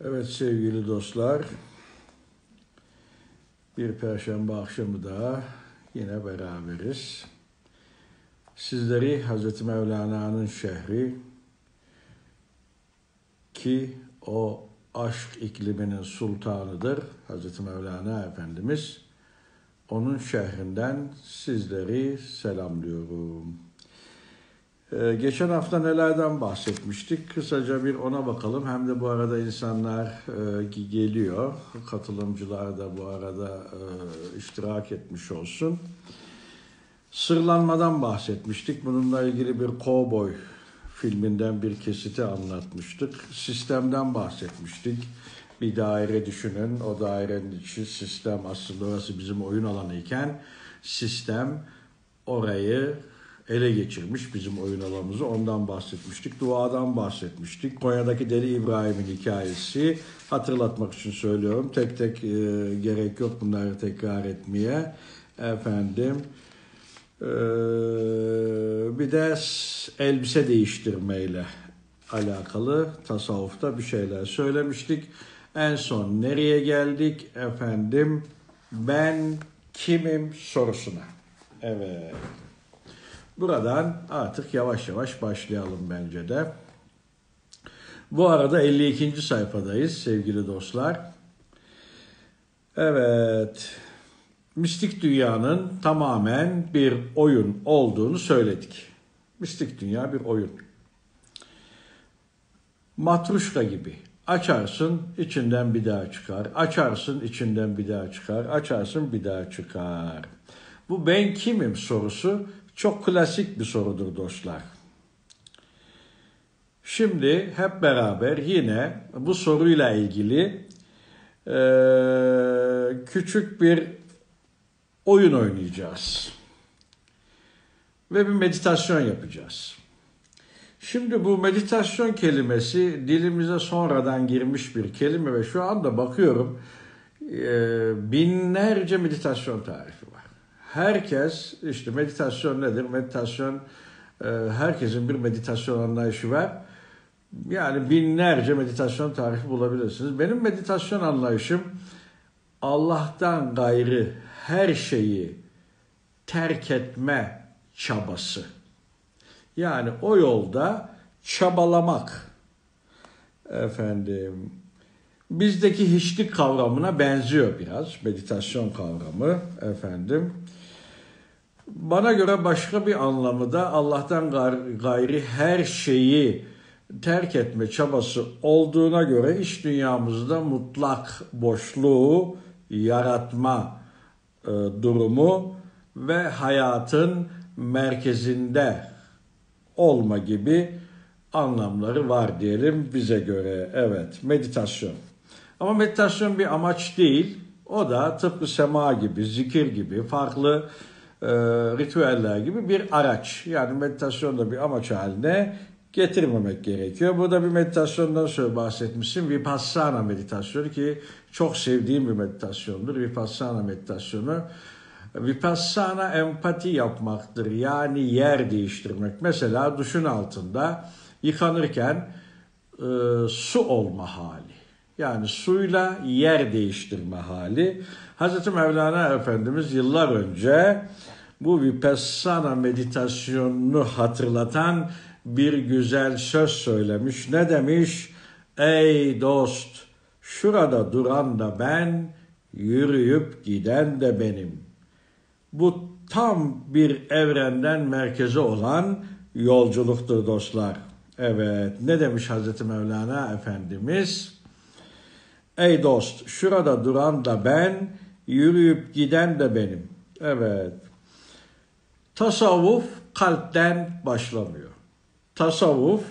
Evet sevgili dostlar, bir perşembe akşamı daha yine beraberiz. Sizleri Hz. Mevlana'nın şehri ki o aşk ikliminin sultanıdır Hz. Mevlana Efendimiz. Onun şehrinden sizleri selamlıyorum. Ee, geçen hafta nelerden bahsetmiştik? Kısaca bir ona bakalım. Hem de bu arada insanlar e, geliyor. Katılımcılar da bu arada e, iştirak etmiş olsun. Sırlanmadan bahsetmiştik. Bununla ilgili bir kovboy filminden bir kesiti anlatmıştık. Sistemden bahsetmiştik. Bir daire düşünün. O dairenin içi sistem aslında orası bizim oyun alanı iken sistem orayı ele geçirmiş bizim oyun alanımızı. Ondan bahsetmiştik. Duadan bahsetmiştik. Konya'daki Deli İbrahim'in hikayesi hatırlatmak için söylüyorum. Tek tek e, gerek yok bunları tekrar etmeye. Efendim e, bir de elbise değiştirmeyle alakalı tasavvufta bir şeyler söylemiştik. En son nereye geldik efendim? Ben kimim sorusuna. Evet. Buradan artık yavaş yavaş başlayalım bence de. Bu arada 52. sayfadayız sevgili dostlar. Evet. Mistik dünyanın tamamen bir oyun olduğunu söyledik. Mistik dünya bir oyun. Matruşka gibi. Açarsın içinden bir daha çıkar. Açarsın içinden bir daha çıkar. Açarsın bir daha çıkar. Bu ben kimim sorusu çok klasik bir sorudur dostlar. Şimdi hep beraber yine bu soruyla ilgili e, küçük bir oyun oynayacağız. Ve bir meditasyon yapacağız. Şimdi bu meditasyon kelimesi dilimize sonradan girmiş bir kelime ve şu anda bakıyorum e, binlerce meditasyon tarifi. Herkes işte meditasyon nedir? Meditasyon e, herkesin bir meditasyon anlayışı var. Yani binlerce meditasyon tarifi bulabilirsiniz. Benim meditasyon anlayışım Allah'tan gayrı her şeyi terk etme çabası. Yani o yolda çabalamak. Efendim bizdeki hiçlik kavramına benziyor biraz meditasyon kavramı efendim. Bana göre başka bir anlamı da Allah'tan gayri her şeyi terk etme çabası olduğuna göre iş dünyamızda mutlak boşluğu yaratma e, durumu ve hayatın merkezinde olma gibi anlamları var diyelim bize göre. Evet, meditasyon. Ama meditasyon bir amaç değil. O da tıpkı sema gibi, zikir gibi, farklı e, ritüeller gibi bir araç. Yani meditasyon da bir amaç haline getirmemek gerekiyor. Burada bir meditasyondan söz bahsetmişim. Vipassana meditasyonu ki çok sevdiğim bir meditasyondur. Vipassana meditasyonu. Vipassana empati yapmaktır. Yani yer değiştirmek. Mesela duşun altında yıkanırken e, su olma hali. Yani suyla yer değiştirme hali. Hazreti Mevlana Efendimiz yıllar önce bu vipassana meditasyonunu hatırlatan bir güzel söz söylemiş. Ne demiş? Ey dost, şurada duran da ben, yürüyüp giden de benim. Bu tam bir evrenden merkeze olan yolculuktur dostlar. Evet, ne demiş Hazreti Mevlana Efendimiz? Ey dost, şurada duran da ben, yürüyüp giden de benim. Evet, Tasavvuf kalpten başlamıyor. Tasavvuf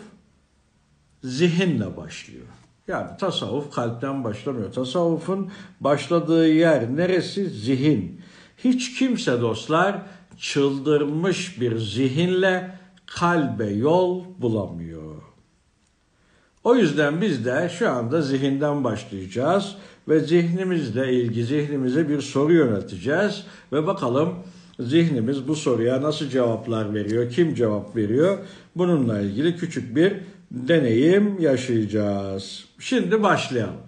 zihinle başlıyor. Yani tasavvuf kalpten başlamıyor. Tasavvufun başladığı yer neresi? Zihin. Hiç kimse dostlar çıldırmış bir zihinle kalbe yol bulamıyor. O yüzden biz de şu anda zihinden başlayacağız ve zihnimizle ilgili zihnimize bir soru yöneteceğiz ve bakalım zihnimiz bu soruya nasıl cevaplar veriyor, kim cevap veriyor? Bununla ilgili küçük bir deneyim yaşayacağız. Şimdi başlayalım.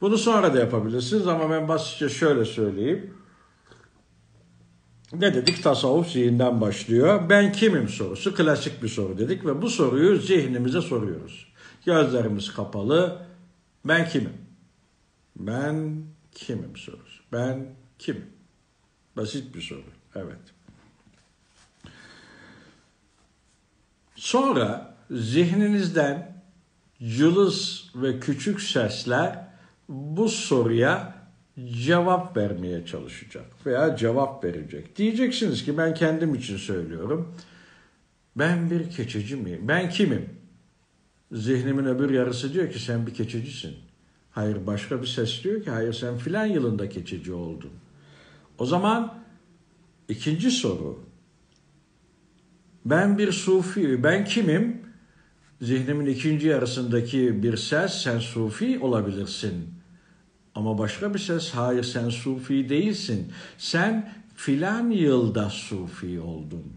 Bunu sonra da yapabilirsiniz ama ben basitçe şöyle söyleyeyim. Ne dedik? Tasavvuf zihinden başlıyor. Ben kimim sorusu klasik bir soru dedik ve bu soruyu zihnimize soruyoruz. Gözlerimiz kapalı. Ben kimim? Ben kimim sorusu. Ben kimim? Basit bir soru. Evet. Sonra zihninizden cılız ve küçük sesler bu soruya cevap vermeye çalışacak veya cevap verecek. Diyeceksiniz ki ben kendim için söylüyorum. Ben bir keçeci miyim? Ben kimim? Zihnimin öbür yarısı diyor ki sen bir keçecisin. Hayır başka bir ses diyor ki hayır sen filan yılında keçeci oldun. O zaman ikinci soru. Ben bir sufi, ben kimim? Zihnimin ikinci yarısındaki bir ses sen sufi olabilirsin. Ama başka bir ses hayır sen sufi değilsin. Sen filan yılda sufi oldun.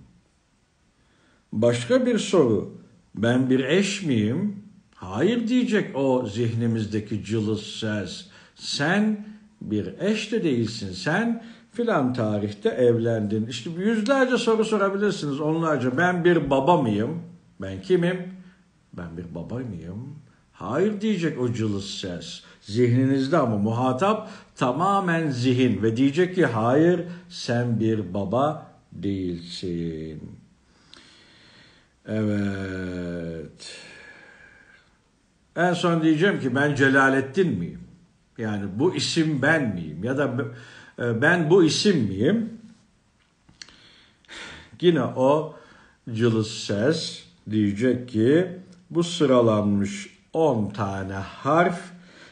Başka bir soru. Ben bir eş miyim? Hayır diyecek o zihnimizdeki cılız ses. Sen bir eş de değilsin. Sen filan tarihte evlendin. İşte yüzlerce soru sorabilirsiniz. Onlarca ben bir baba mıyım? Ben kimim? Ben bir baba mıyım? Hayır diyecek o cılız ses. Zihninizde ama muhatap tamamen zihin ve diyecek ki hayır sen bir baba değilsin. Evet. En son diyeceğim ki ben Celalettin miyim? Yani bu isim ben miyim? Ya da ben bu isim miyim? Yine o cılız ses diyecek ki bu sıralanmış 10 tane harf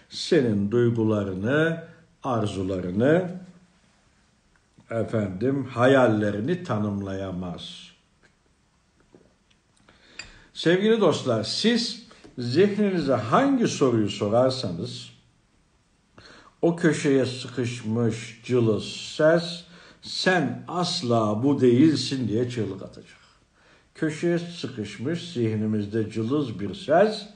senin duygularını, arzularını, efendim hayallerini tanımlayamaz. Sevgili dostlar, siz zihninize hangi soruyu sorarsanız o köşeye sıkışmış cılız ses sen asla bu değilsin diye çığlık atacak. Köşeye sıkışmış zihnimizde cılız bir ses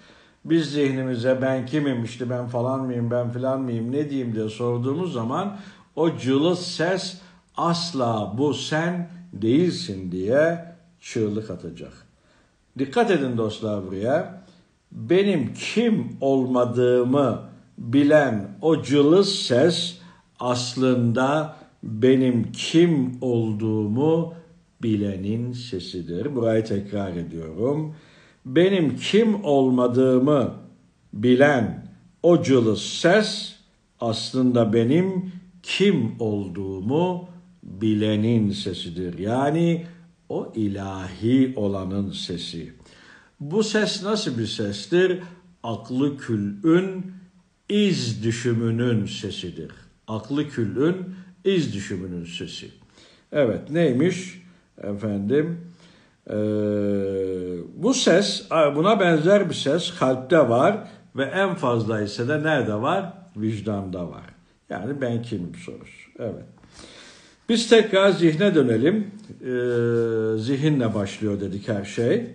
biz zihnimize ben kimim işte ben falan mıyım ben filan mıyım ne diyeyim diye sorduğumuz zaman o cılız ses asla bu sen değilsin diye çığlık atacak. Dikkat edin dostlar buraya. Benim kim olmadığımı bilen o cılız ses aslında benim kim olduğumu bilenin sesidir. Burayı tekrar ediyorum benim kim olmadığımı bilen o cılız ses aslında benim kim olduğumu bilenin sesidir. Yani o ilahi olanın sesi. Bu ses nasıl bir sestir? Aklı külün iz düşümünün sesidir. Aklı külün iz düşümünün sesi. Evet neymiş efendim? Ee, bu ses, buna benzer bir ses kalpte var ve en fazla ise de nerede var? Vicdanda var. Yani ben kimim sorusu. Evet. Biz tekrar zihne dönelim. Ee, zihinle başlıyor dedik her şey.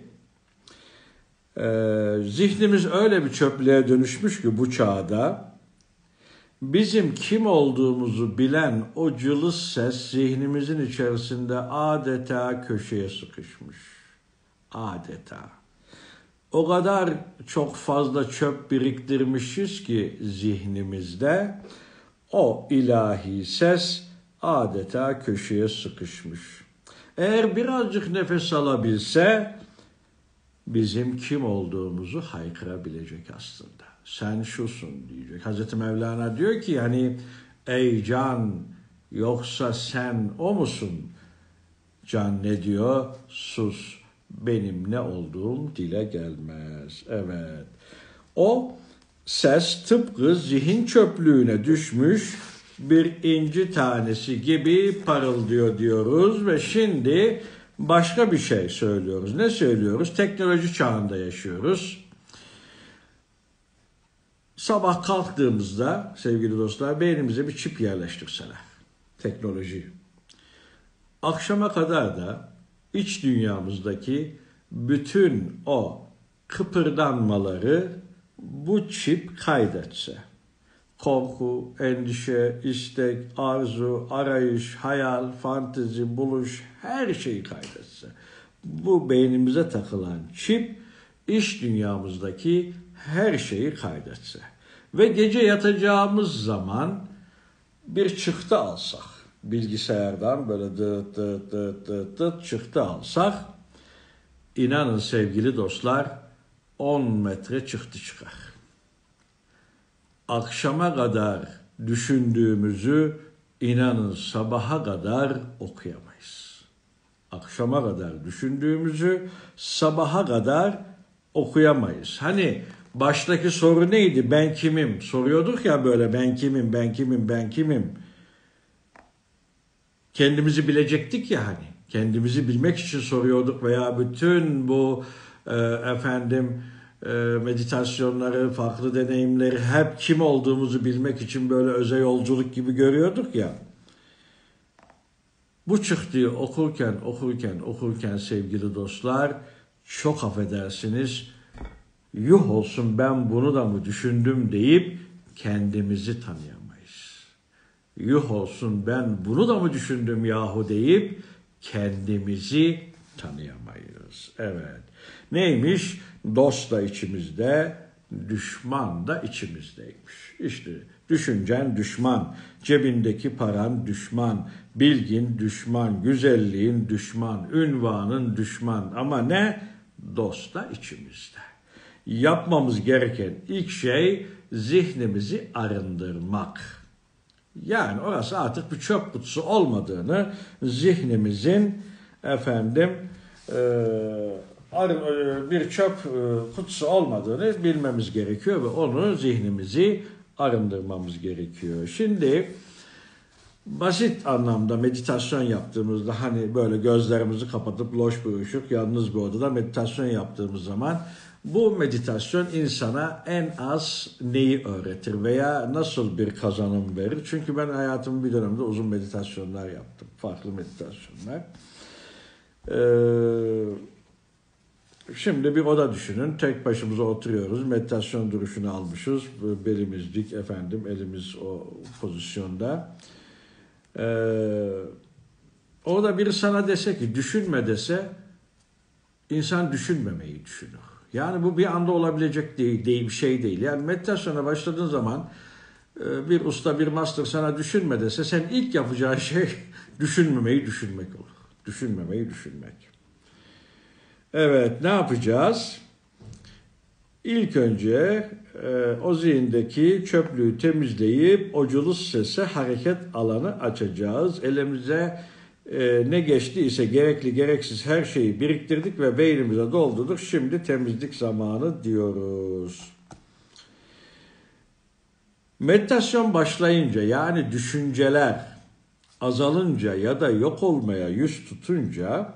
Ee, zihnimiz öyle bir çöplüğe dönüşmüş ki bu çağda bizim kim olduğumuzu bilen o cılız ses zihnimizin içerisinde adeta köşeye sıkışmış. Adeta. O kadar çok fazla çöp biriktirmişiz ki zihnimizde o ilahi ses adeta köşeye sıkışmış. Eğer birazcık nefes alabilse bizim kim olduğumuzu haykırabilecek aslında sen şusun diyecek. Hazreti Mevlana diyor ki hani ey can yoksa sen o musun? Can ne diyor? Sus benim ne olduğum dile gelmez. Evet. O ses tıpkı zihin çöplüğüne düşmüş bir inci tanesi gibi parıldıyor diyoruz ve şimdi başka bir şey söylüyoruz. Ne söylüyoruz? Teknoloji çağında yaşıyoruz. Sabah kalktığımızda sevgili dostlar beynimize bir çip yerleştirseler. Teknoloji. Akşama kadar da iç dünyamızdaki bütün o kıpırdanmaları bu çip kaydetse. Korku, endişe, istek, arzu, arayış, hayal, fantezi, buluş her şeyi kaydetse. Bu beynimize takılan çip iş dünyamızdaki her şeyi kaydetse. Ve gece yatacağımız zaman bir çıktı alsak, bilgisayardan böyle dıt dıt dıt dıt dıt çıktı alsak, inanın sevgili dostlar 10 metre çıktı çıkar. Akşama kadar düşündüğümüzü inanın sabaha kadar okuyamayız. Akşama kadar düşündüğümüzü sabaha kadar okuyamayız. Hani baştaki soru neydi? Ben kimim? Soruyorduk ya böyle ben kimim, ben kimim, ben kimim? Kendimizi bilecektik ya hani. Kendimizi bilmek için soruyorduk veya bütün bu e, efendim meditasyonları, farklı deneyimleri hep kim olduğumuzu bilmek için böyle özel yolculuk gibi görüyorduk ya. Bu çıktığı okurken, okurken, okurken sevgili dostlar çok affedersiniz yuh olsun ben bunu da mı düşündüm deyip kendimizi tanıyamayız. Yuh olsun ben bunu da mı düşündüm yahu deyip kendimizi tanıyamayız. Evet. Neymiş? Dost da içimizde, düşman da içimizdeymiş. İşte düşüncen düşman, cebindeki paran düşman, bilgin düşman, güzelliğin düşman, ünvanın düşman ama ne? Dost da içimizde. Yapmamız gereken ilk şey zihnimizi arındırmak. Yani orası artık bir çöp kutusu olmadığını zihnimizin efendim bir çöp kutusu olmadığını bilmemiz gerekiyor ve onu zihnimizi arındırmamız gerekiyor. Şimdi basit anlamda meditasyon yaptığımızda hani böyle gözlerimizi kapatıp loş bir ışık yalnız bir odada meditasyon yaptığımız zaman bu meditasyon insana en az neyi öğretir veya nasıl bir kazanım verir? Çünkü ben hayatımın bir döneminde uzun meditasyonlar yaptım. Farklı meditasyonlar. Ee, şimdi bir oda düşünün. Tek başımıza oturuyoruz. Meditasyon duruşunu almışız. Belimiz dik efendim. Elimiz o pozisyonda. Ee, orada biri sana dese ki düşünme dese insan düşünmemeyi düşünür. Yani bu bir anda olabilecek değil, değil bir şey değil. Yani meditasyona başladığın zaman e, bir usta bir master sana düşünme dese sen ilk yapacağın şey düşünmemeyi düşünmek olur. Düşünmemeyi düşünmek. Evet ne yapacağız? İlk önce e, o zihindeki çöplüğü temizleyip o culus sese hareket alanı açacağız. Elimize e, ne geçtiyse gerekli gereksiz her şeyi biriktirdik ve beynimize doldurduk. Şimdi temizlik zamanı diyoruz. Meditasyon başlayınca yani düşünceler azalınca ya da yok olmaya yüz tutunca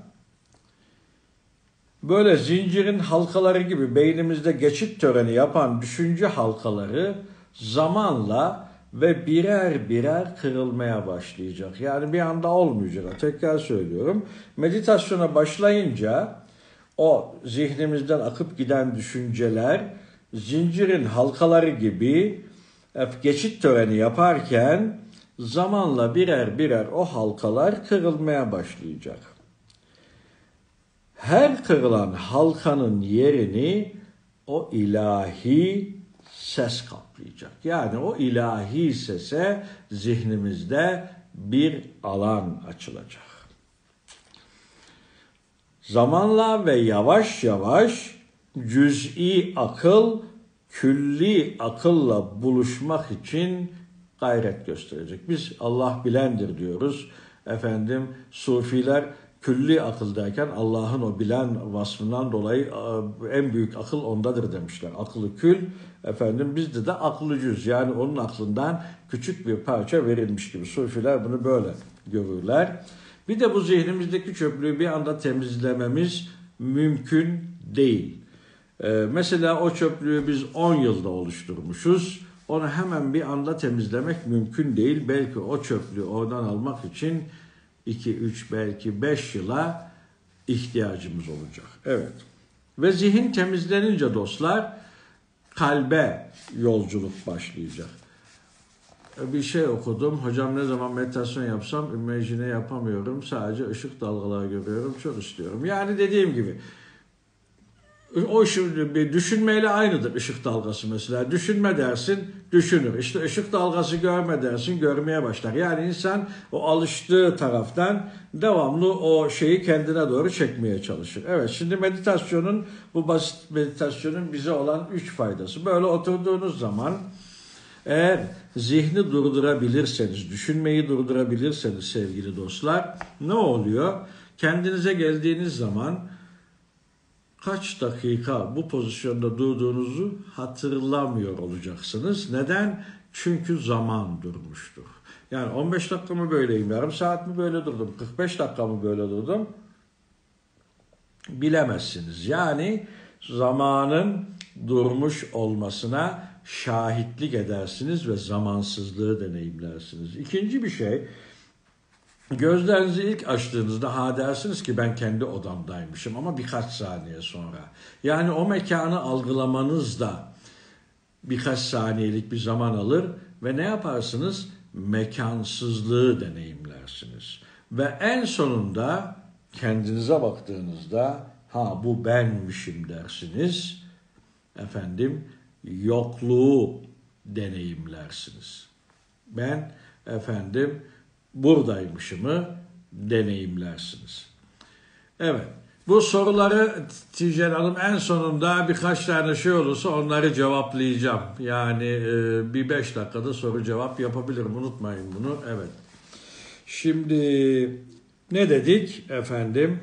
böyle zincirin halkaları gibi beynimizde geçit töreni yapan düşünce halkaları zamanla ve birer birer kırılmaya başlayacak. Yani bir anda olmayacak. Tekrar söylüyorum. Meditasyona başlayınca o zihnimizden akıp giden düşünceler zincirin halkaları gibi geçit töreni yaparken zamanla birer birer o halkalar kırılmaya başlayacak. Her kırılan halkanın yerini o ilahi ses kaplayacak. Yani o ilahi sese zihnimizde bir alan açılacak. Zamanla ve yavaş yavaş cüz'i akıl külli akılla buluşmak için gayret gösterecek. Biz Allah bilendir diyoruz. Efendim sufiler külli akıldayken Allah'ın o bilen vasfından dolayı en büyük akıl ondadır demişler. Akıllı kül efendim bizde de aklıcüz yani onun aklından küçük bir parça verilmiş gibi. Sufiler bunu böyle görürler. Bir de bu zihnimizdeki çöplüğü bir anda temizlememiz mümkün değil. Ee, mesela o çöplüğü biz 10 yılda oluşturmuşuz. Onu hemen bir anda temizlemek mümkün değil. Belki o çöplüğü oradan almak için 2, 3 belki 5 yıla ihtiyacımız olacak. Evet. Ve zihin temizlenince dostlar kalbe yolculuk başlayacak. Bir şey okudum. Hocam ne zaman meditasyon yapsam imagine yapamıyorum. Sadece ışık dalgaları görüyorum. Çok istiyorum. Yani dediğim gibi o şimdi bir düşünmeyle aynıdır ışık dalgası mesela. Düşünme dersin, düşünür. İşte ışık dalgası görme dersin, görmeye başlar. Yani insan o alıştığı taraftan devamlı o şeyi kendine doğru çekmeye çalışır. Evet şimdi meditasyonun, bu basit meditasyonun bize olan üç faydası. Böyle oturduğunuz zaman eğer zihni durdurabilirseniz, düşünmeyi durdurabilirseniz sevgili dostlar ne oluyor? Kendinize geldiğiniz zaman kaç dakika bu pozisyonda durduğunuzu hatırlamıyor olacaksınız. Neden? Çünkü zaman durmuştur. Yani 15 dakika mı böyleyim, yarım saat mi böyle durdum, 45 dakika mı böyle durdum bilemezsiniz. Yani zamanın durmuş olmasına şahitlik edersiniz ve zamansızlığı deneyimlersiniz. İkinci bir şey Gözlerinizi ilk açtığınızda ha dersiniz ki ben kendi odamdaymışım ama birkaç saniye sonra. Yani o mekanı algılamanız da birkaç saniyelik bir zaman alır ve ne yaparsınız? Mekansızlığı deneyimlersiniz. Ve en sonunda kendinize baktığınızda ha bu benmişim dersiniz. Efendim yokluğu deneyimlersiniz. Ben efendim buradaymışımı deneyimlersiniz. Evet. Bu soruları Tijen Hanım en sonunda birkaç tane şey olursa onları cevaplayacağım. Yani e, bir beş dakikada soru cevap yapabilirim. Unutmayın bunu. Evet. Şimdi ne dedik efendim?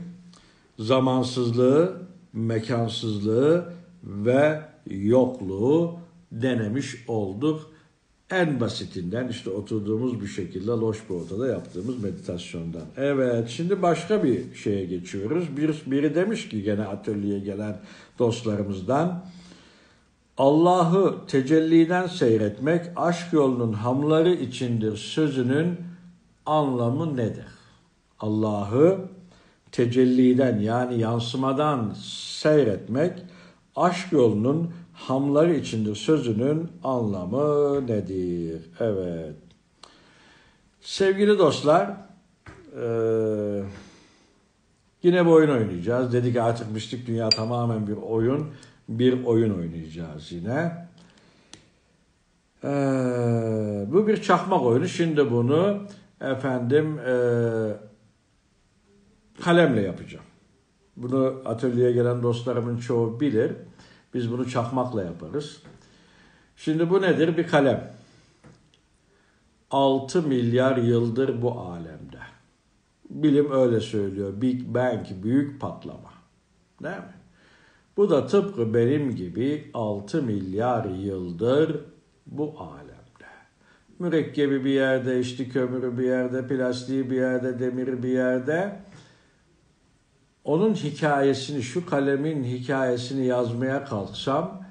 Zamansızlığı, mekansızlığı ve yokluğu denemiş olduk. En basitinden işte oturduğumuz bir şekilde loş bir odada yaptığımız meditasyondan. Evet şimdi başka bir şeye geçiyoruz. Bir, biri demiş ki gene atölyeye gelen dostlarımızdan Allah'ı tecelliden seyretmek aşk yolunun hamları içindir sözünün anlamı nedir? Allah'ı tecelliden yani yansımadan seyretmek aşk yolunun hamları içindir sözünün anlamı nedir? Evet. Sevgili dostlar, e, yine bir oyun oynayacağız. Dedik artık Mistik Dünya tamamen bir oyun. Bir oyun oynayacağız yine. E, bu bir çakmak oyunu. Şimdi bunu efendim e, kalemle yapacağım. Bunu atölyeye gelen dostlarımın çoğu bilir. Biz bunu çakmakla yaparız. Şimdi bu nedir? Bir kalem. 6 milyar yıldır bu alemde. Bilim öyle söylüyor. Big Bang, büyük patlama. Değil mi? Bu da tıpkı benim gibi 6 milyar yıldır bu alemde. Mürekkebi bir yerde, içli kömürü bir yerde, plastiği bir yerde, demiri bir yerde onun hikayesini, şu kalemin hikayesini yazmaya kalksam,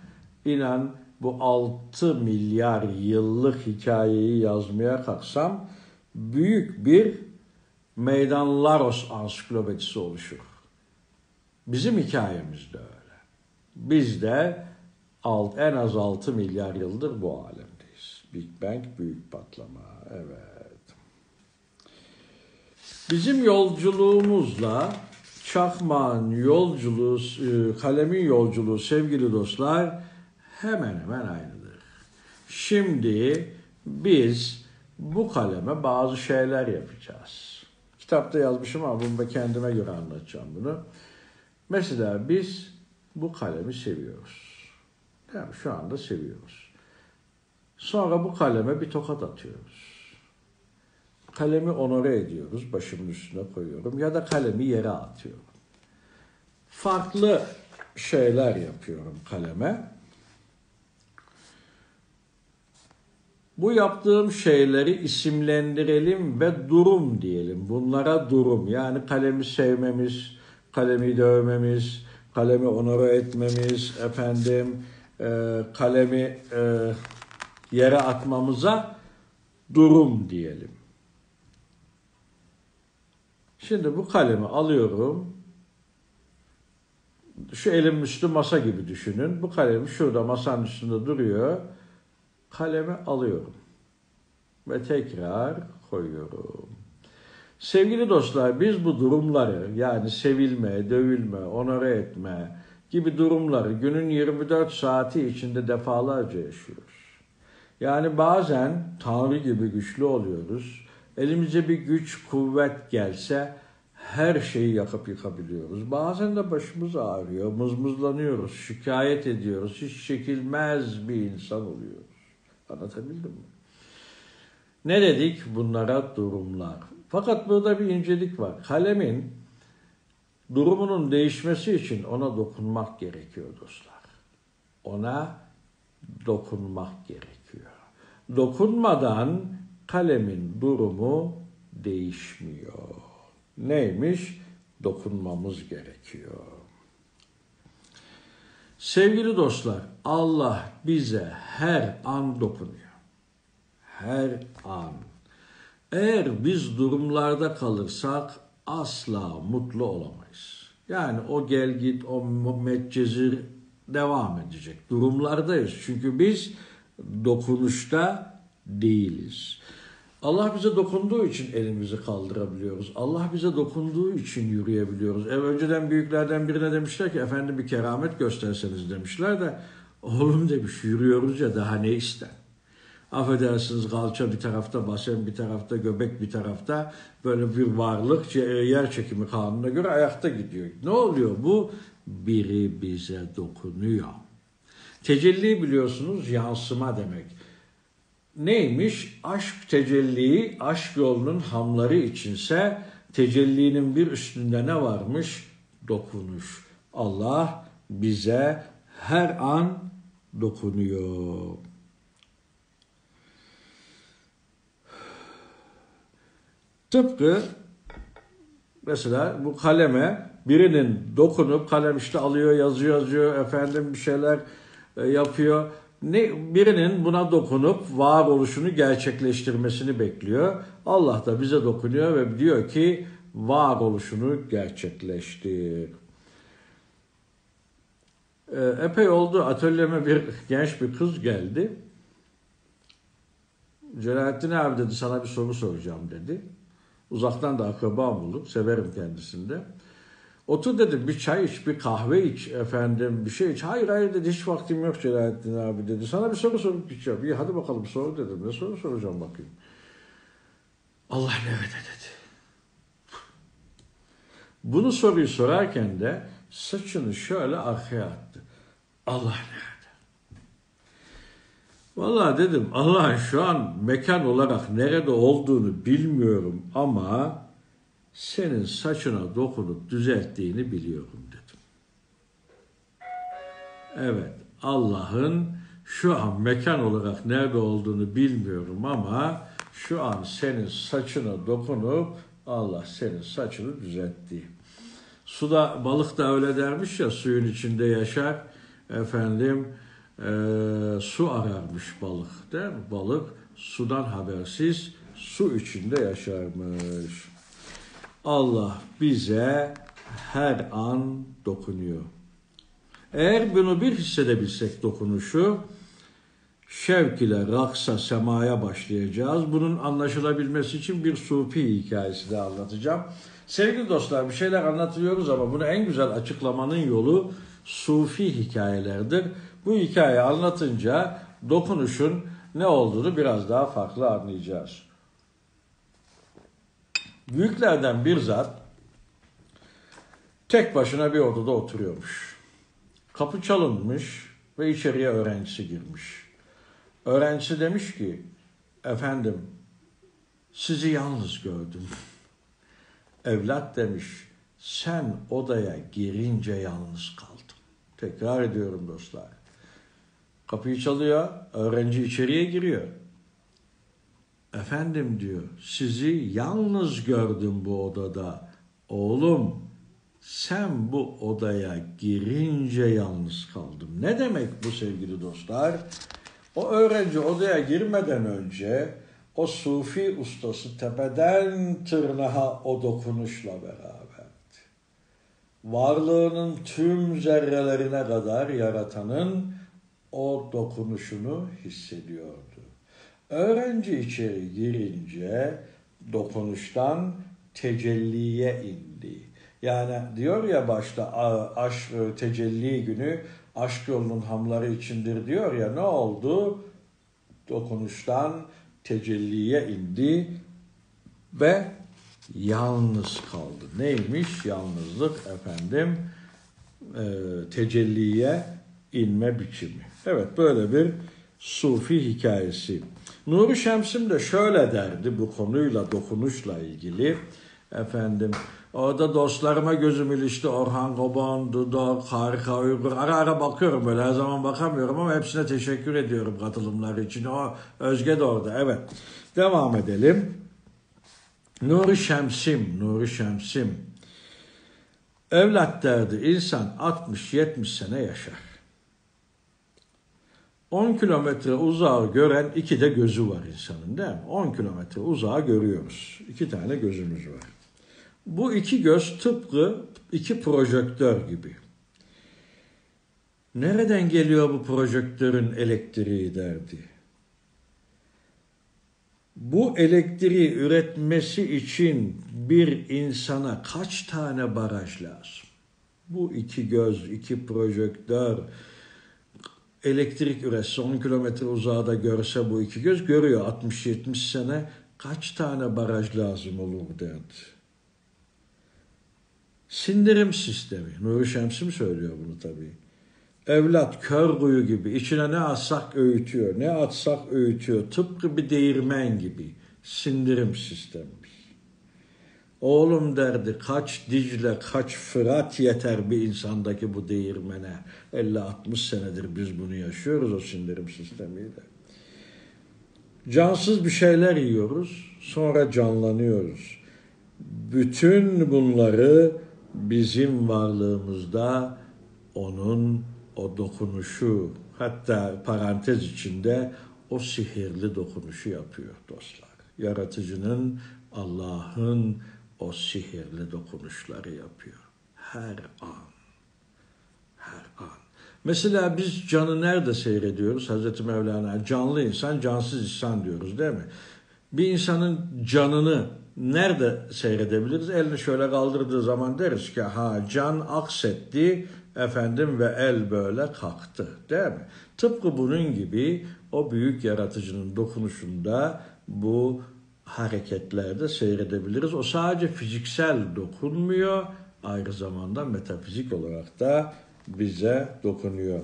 inan bu 6 milyar yıllık hikayeyi yazmaya kalksam, büyük bir Meydan Laros ansiklopedisi oluşur. Bizim hikayemiz de öyle. Biz de alt, en az 6 milyar yıldır bu alemdeyiz. Big Bang büyük patlama. Evet. Bizim yolculuğumuzla Çakmağın yolculuğu, e, kalemin yolculuğu sevgili dostlar hemen hemen aynıdır. Şimdi biz bu kaleme bazı şeyler yapacağız. Kitapta yazmışım ama bunu da kendime göre anlatacağım bunu. Mesela biz bu kalemi seviyoruz. Yani şu anda seviyoruz. Sonra bu kaleme bir tokat atıyoruz. Kalemi onore ediyoruz, başımın üstüne koyuyorum ya da kalemi yere atıyorum. Farklı şeyler yapıyorum kaleme. Bu yaptığım şeyleri isimlendirelim ve durum diyelim. Bunlara durum. Yani kalemi sevmemiz, kalemi dövmemiz, kalemi onore etmemiz, efendim e, kalemi e, yere atmamıza durum diyelim. Şimdi bu kalemi alıyorum. şu elim üstü masa gibi düşünün. Bu kalem şurada masanın üstünde duruyor. Kalemi alıyorum. Ve tekrar koyuyorum. Sevgili dostlar biz bu durumları yani sevilme, dövülme, onore etme gibi durumları günün 24 saati içinde defalarca yaşıyoruz. Yani bazen Tanrı gibi güçlü oluyoruz. Elimize bir güç, kuvvet gelse her şeyi yakıp yıkabiliyoruz. Bazen de başımız ağrıyor, mızmızlanıyoruz, şikayet ediyoruz. Hiç çekilmez bir insan oluyoruz. Anlatabildim mi? Ne dedik? Bunlara durumlar. Fakat burada bir incelik var. Kalemin durumunun değişmesi için ona dokunmak gerekiyor dostlar. Ona dokunmak gerekiyor. Dokunmadan kalemin durumu değişmiyor. Neymiş? Dokunmamız gerekiyor. Sevgili dostlar, Allah bize her an dokunuyor. Her an. Eğer biz durumlarda kalırsak asla mutlu olamayız. Yani o gel git, o metcezir devam edecek. Durumlardayız. Çünkü biz dokunuşta değiliz. Allah bize dokunduğu için elimizi kaldırabiliyoruz. Allah bize dokunduğu için yürüyebiliyoruz. Ev önceden büyüklerden birine demişler ki efendim bir keramet gösterseniz demişler de oğlum demiş yürüyoruz ya daha ne ister? Affedersiniz kalça bir tarafta, basen bir tarafta, göbek bir tarafta böyle bir varlık yer çekimi kanununa göre ayakta gidiyor. Ne oluyor bu? Biri bize dokunuyor. Tecelli biliyorsunuz yansıma demek. Neymiş? Aşk tecelliği, aşk yolunun hamları içinse tecellinin bir üstünde ne varmış? Dokunuş. Allah bize her an dokunuyor. Tıpkı mesela bu kaleme birinin dokunup kalem işte alıyor, yazıyor, yazıyor, efendim bir şeyler e, yapıyor. Ne, birinin buna dokunup varoluşunu gerçekleştirmesini bekliyor. Allah da bize dokunuyor ve diyor ki varoluşunu gerçekleştir. E, epey oldu atölyeme bir genç bir kız geldi. Celalettin abi dedi sana bir soru soracağım dedi. Uzaktan da akrabam olduk. Severim kendisini de. Otur dedim bir çay iç, bir kahve iç efendim, bir şey iç. Hayır hayır dedi hiç vaktim yok Celalettin abi dedi. Sana bir soru sorup gideceğim. İyi hadi bakalım sor dedim. Ne soru soracağım bakayım. Allah nerede dedi. Bunu soruyu sorarken de saçını şöyle arkaya attı. Allah nerede? Vallahi dedim Allah şu an mekan olarak nerede olduğunu bilmiyorum ama senin saçına dokunup düzelttiğini biliyorum dedim. Evet Allah'ın şu an mekan olarak nerede olduğunu bilmiyorum ama şu an senin saçına dokunup Allah senin saçını düzeltti. Suda balık da öyle dermiş ya suyun içinde yaşar efendim e, su ararmış balık der balık sudan habersiz su içinde yaşarmış. Allah bize her an dokunuyor. Eğer bunu bir hissedebilsek dokunuşu, şevk ile raksa semaya başlayacağız. Bunun anlaşılabilmesi için bir sufi hikayesi de anlatacağım. Sevgili dostlar bir şeyler anlatıyoruz ama bunu en güzel açıklamanın yolu sufi hikayelerdir. Bu hikaye anlatınca dokunuşun ne olduğunu biraz daha farklı anlayacağız. Büyüklerden bir zat tek başına bir odada oturuyormuş. Kapı çalınmış ve içeriye öğrencisi girmiş. Öğrencisi demiş ki, efendim sizi yalnız gördüm. Evlat demiş, sen odaya girince yalnız kaldım. Tekrar ediyorum dostlar. Kapıyı çalıyor, öğrenci içeriye giriyor. Efendim diyor, sizi yalnız gördüm bu odada. Oğlum, sen bu odaya girince yalnız kaldım. Ne demek bu sevgili dostlar? O öğrenci odaya girmeden önce o sufi ustası tepeden tırnağa o dokunuşla beraberdi. varlığının tüm zerrelerine kadar yaratanın o dokunuşunu hissediyordu. Öğrenci içeri girince dokunuştan tecelliye indi. Yani diyor ya başta aşk tecelli günü aşk yolunun hamları içindir diyor ya ne oldu? Dokunuştan tecelliye indi ve yalnız kaldı. Neymiş yalnızlık efendim? E, tecelliye inme biçimi. Evet böyle bir sufi hikayesi. Nuri Şems'im de şöyle derdi bu konuyla dokunuşla ilgili. Efendim orada dostlarıma gözüm ilişti. Orhan Koban, Dudak, Harika Uygur. Ara ara bakıyorum böyle her zaman bakamıyorum ama hepsine teşekkür ediyorum katılımları için. O Özge de orada evet. Devam edelim. Nuri Şemsim, Nuri Şemsim. Evlat derdi insan 60-70 sene yaşar. 10 kilometre uzağı gören iki de gözü var insanın değil mi? 10 kilometre uzağı görüyoruz. İki tane gözümüz var. Bu iki göz tıpkı iki projektör gibi. Nereden geliyor bu projektörün elektriği derdi. Bu elektriği üretmesi için bir insana kaç tane baraj lazım? Bu iki göz, iki projektör, elektrik üretse 10 kilometre uzağda görse bu iki göz görüyor 60-70 sene kaç tane baraj lazım olur derdi. Sindirim sistemi. Nuri Şemsim söylüyor bunu tabii. Evlat kör kuyu gibi içine ne atsak öğütüyor, ne atsak öğütüyor. Tıpkı bir değirmen gibi sindirim sistemimiz. Oğlum derdi kaç Dicle, kaç Fırat yeter bir insandaki bu değirmene. 50-60 senedir biz bunu yaşıyoruz o sindirim sistemiyle. Cansız bir şeyler yiyoruz, sonra canlanıyoruz. Bütün bunları bizim varlığımızda onun o dokunuşu hatta parantez içinde o sihirli dokunuşu yapıyor dostlar. Yaratıcının Allah'ın o sihirli dokunuşları yapıyor. Her an. Her an. Mesela biz canı nerede seyrediyoruz? Hazreti Mevlana canlı insan, cansız insan diyoruz değil mi? Bir insanın canını nerede seyredebiliriz? Elini şöyle kaldırdığı zaman deriz ki ha can aksetti efendim ve el böyle kalktı değil mi? Tıpkı bunun gibi o büyük yaratıcının dokunuşunda bu hareketlerde seyredebiliriz. O sadece fiziksel dokunmuyor, aynı zamanda metafizik olarak da bize dokunuyor.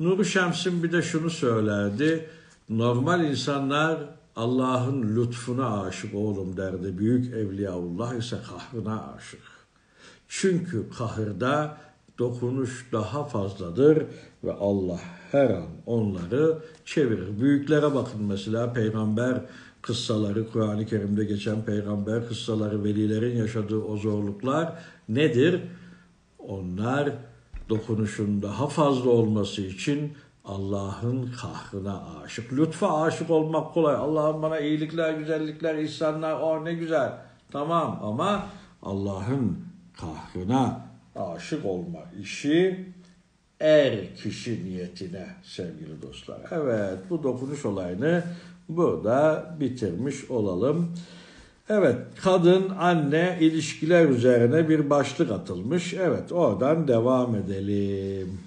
Nuri Şems'in bir de şunu söylerdi. Normal insanlar Allah'ın lütfuna aşık oğlum derdi. Büyük Evliyaullah ise kahrına aşık. Çünkü kahırda dokunuş daha fazladır ve Allah her an onları çevirir. Büyüklere bakın mesela peygamber kıssaları, Kur'an-ı Kerim'de geçen peygamber kıssaları, velilerin yaşadığı o zorluklar nedir? Onlar dokunuşun daha fazla olması için Allah'ın kahrına aşık. Lütfa aşık olmak kolay. Allah'ım bana iyilikler, güzellikler, ihsanlar, o ne güzel. Tamam ama Allah'ın kahrına aşık olma işi er kişi niyetine sevgili dostlar. Evet bu dokunuş olayını burada bitirmiş olalım. Evet, kadın anne ilişkiler üzerine bir başlık atılmış. Evet, oradan devam edelim.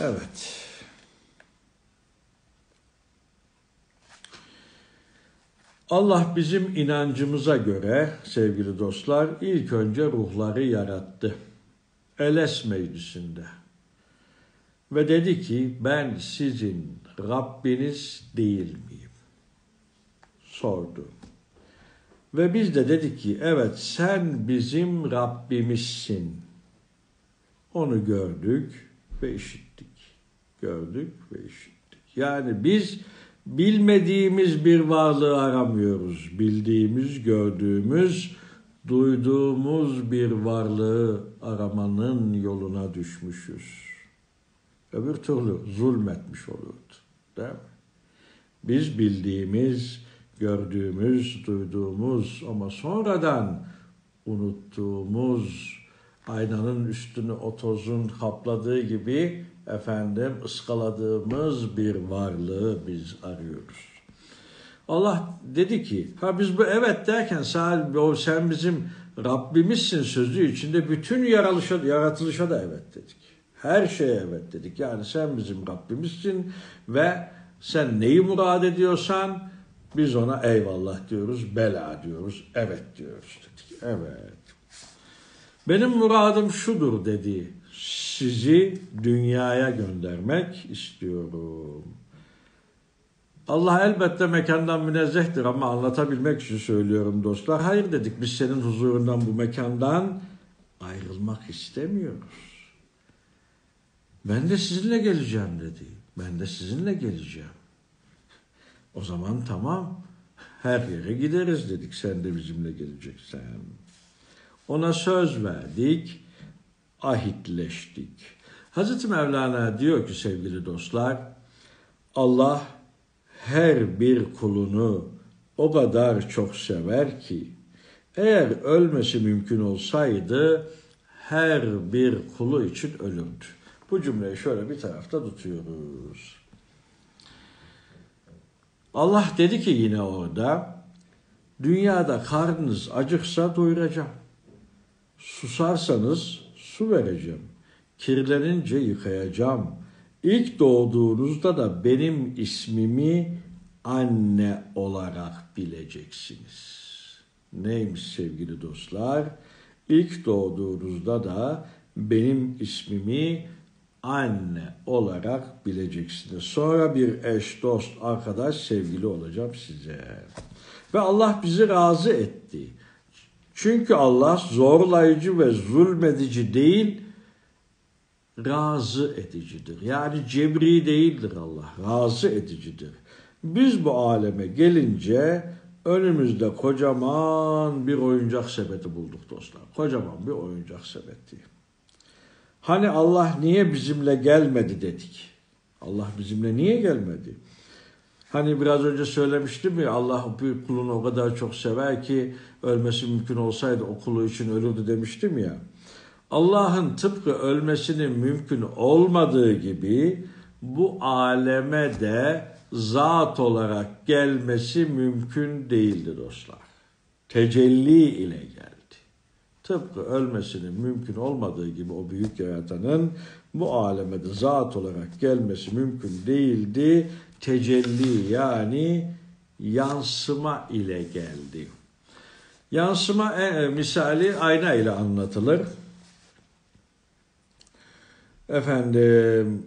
Evet. Allah bizim inancımıza göre sevgili dostlar ilk önce ruhları yarattı. Eles meclisinde. Ve dedi ki ben sizin Rabbiniz değil miyim? Sordu. Ve biz de dedik ki evet sen bizim Rabbimizsin. Onu gördük ve işittik. Gördük ve işittik. Yani biz bilmediğimiz bir varlığı aramıyoruz. Bildiğimiz, gördüğümüz, duyduğumuz bir varlığı aramanın yoluna düşmüşüz. Öbür türlü zulmetmiş olurdu. Mi? Biz bildiğimiz, gördüğümüz, duyduğumuz ama sonradan unuttuğumuz aynanın üstünü o tozun kapladığı gibi efendim ıskaladığımız bir varlığı biz arıyoruz. Allah dedi ki ha biz bu evet derken sen bizim Rabbimizsin sözü içinde bütün yaratılışa, yaratılışa da evet dedik. Her şeye evet dedik. Yani sen bizim Rabbimizsin ve sen neyi murad ediyorsan biz ona eyvallah diyoruz, bela diyoruz, evet diyoruz dedik. Evet. Benim muradım şudur dedi. Sizi dünyaya göndermek istiyorum. Allah elbette mekandan münezzehtir ama anlatabilmek için söylüyorum dostlar. Hayır dedik biz senin huzurundan bu mekandan ayrılmak istemiyoruz. Ben de sizinle geleceğim dedi. Ben de sizinle geleceğim. O zaman tamam her yere gideriz dedik sen de bizimle geleceksen. Ona söz verdik, ahitleştik. Hazreti Mevlana diyor ki sevgili dostlar, Allah her bir kulunu o kadar çok sever ki eğer ölmesi mümkün olsaydı her bir kulu için ölürdü. Bu cümleyi şöyle bir tarafta tutuyoruz. Allah dedi ki yine orada dünyada karnınız acıksa doyuracağım. Susarsanız su vereceğim. Kirlenince yıkayacağım. İlk doğduğunuzda da benim ismimi anne olarak bileceksiniz. Neymiş sevgili dostlar? İlk doğduğunuzda da benim ismimi anne olarak bileceksiniz. Sonra bir eş, dost, arkadaş, sevgili olacağım size. Ve Allah bizi razı etti. Çünkü Allah zorlayıcı ve zulmedici değil, razı edicidir. Yani cebri değildir Allah, razı edicidir. Biz bu aleme gelince önümüzde kocaman bir oyuncak sepeti bulduk dostlar. Kocaman bir oyuncak sepeti. Hani Allah niye bizimle gelmedi dedik. Allah bizimle niye gelmedi? Hani biraz önce söylemiştim ya Allah bir kulunu o kadar çok sever ki ölmesi mümkün olsaydı o kulu için ölürdü demiştim ya. Allah'ın tıpkı ölmesinin mümkün olmadığı gibi bu aleme de zat olarak gelmesi mümkün değildi dostlar. Tecelli ile geldi. Tıpkı ölmesinin mümkün olmadığı gibi o büyük yaratanın bu aleme de zat olarak gelmesi mümkün değildi. Tecelli yani yansıma ile geldi. Yansıma e, misali ayna ile anlatılır. Efendim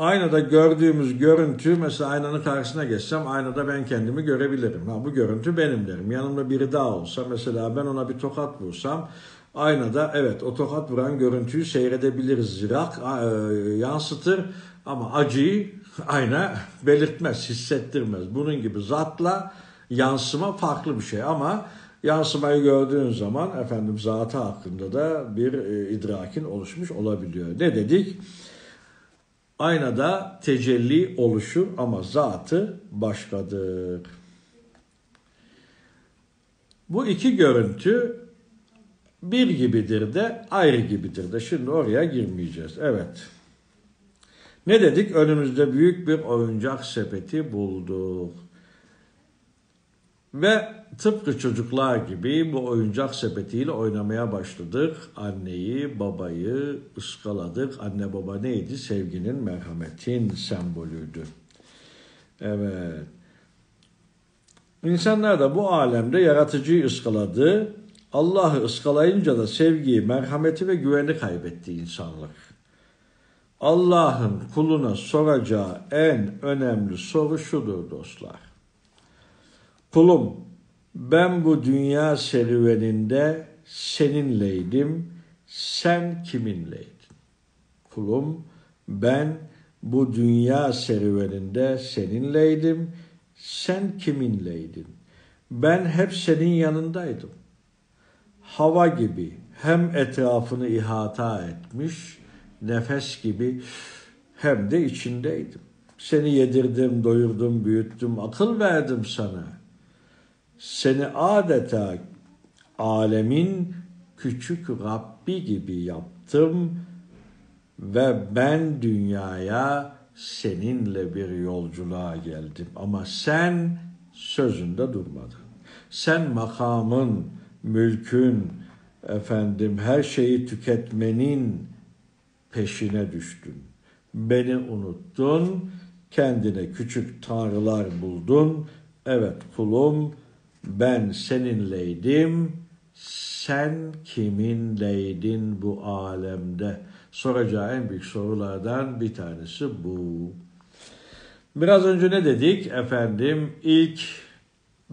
aynada gördüğümüz görüntü mesela aynanın karşısına geçsem aynada ben kendimi görebilirim. Ha, bu görüntü benim derim. Yanımda biri daha olsa mesela ben ona bir tokat vursam aynada evet o tokat vuran görüntüyü seyredebiliriz. Zirak e, yansıtır ama acıyı ayna belirtmez, hissettirmez. Bunun gibi zatla yansıma farklı bir şey ama yansımayı gördüğün zaman efendim zatı hakkında da bir e, idrakin oluşmuş olabiliyor. Ne dedik? Aynada tecelli oluşur ama zatı başkadır. Bu iki görüntü bir gibidir de ayrı gibidir de. Şimdi oraya girmeyeceğiz. Evet. Ne dedik? Önümüzde büyük bir oyuncak sepeti bulduk. Ve tıpkı çocuklar gibi bu oyuncak sepetiyle oynamaya başladık. Anneyi, babayı ıskaladık. Anne baba neydi? Sevginin, merhametin sembolüydü. Evet. İnsanlar da bu alemde yaratıcıyı ıskaladı. Allah'ı ıskalayınca da sevgiyi, merhameti ve güveni kaybetti insanlık. Allah'ın kuluna soracağı en önemli soru şudur dostlar. Kulum ben bu dünya serüveninde seninleydim, sen kiminleydin? Kulum ben bu dünya serüveninde seninleydim, sen kiminleydin? Ben hep senin yanındaydım. Hava gibi hem etrafını ihata etmiş, nefes gibi hem de içindeydim. Seni yedirdim, doyurdum, büyüttüm, akıl verdim sana.'' Seni adeta alemin küçük Rabbi gibi yaptım ve ben dünyaya seninle bir yolculuğa geldim. Ama sen sözünde durmadın. Sen makamın, mülkün, efendim her şeyi tüketmenin peşine düştün. Beni unuttun, kendine küçük tanrılar buldun. Evet kulum ben seninleydim, sen kiminleydin bu alemde? Soracağı en büyük sorulardan bir tanesi bu. Biraz önce ne dedik? Efendim ilk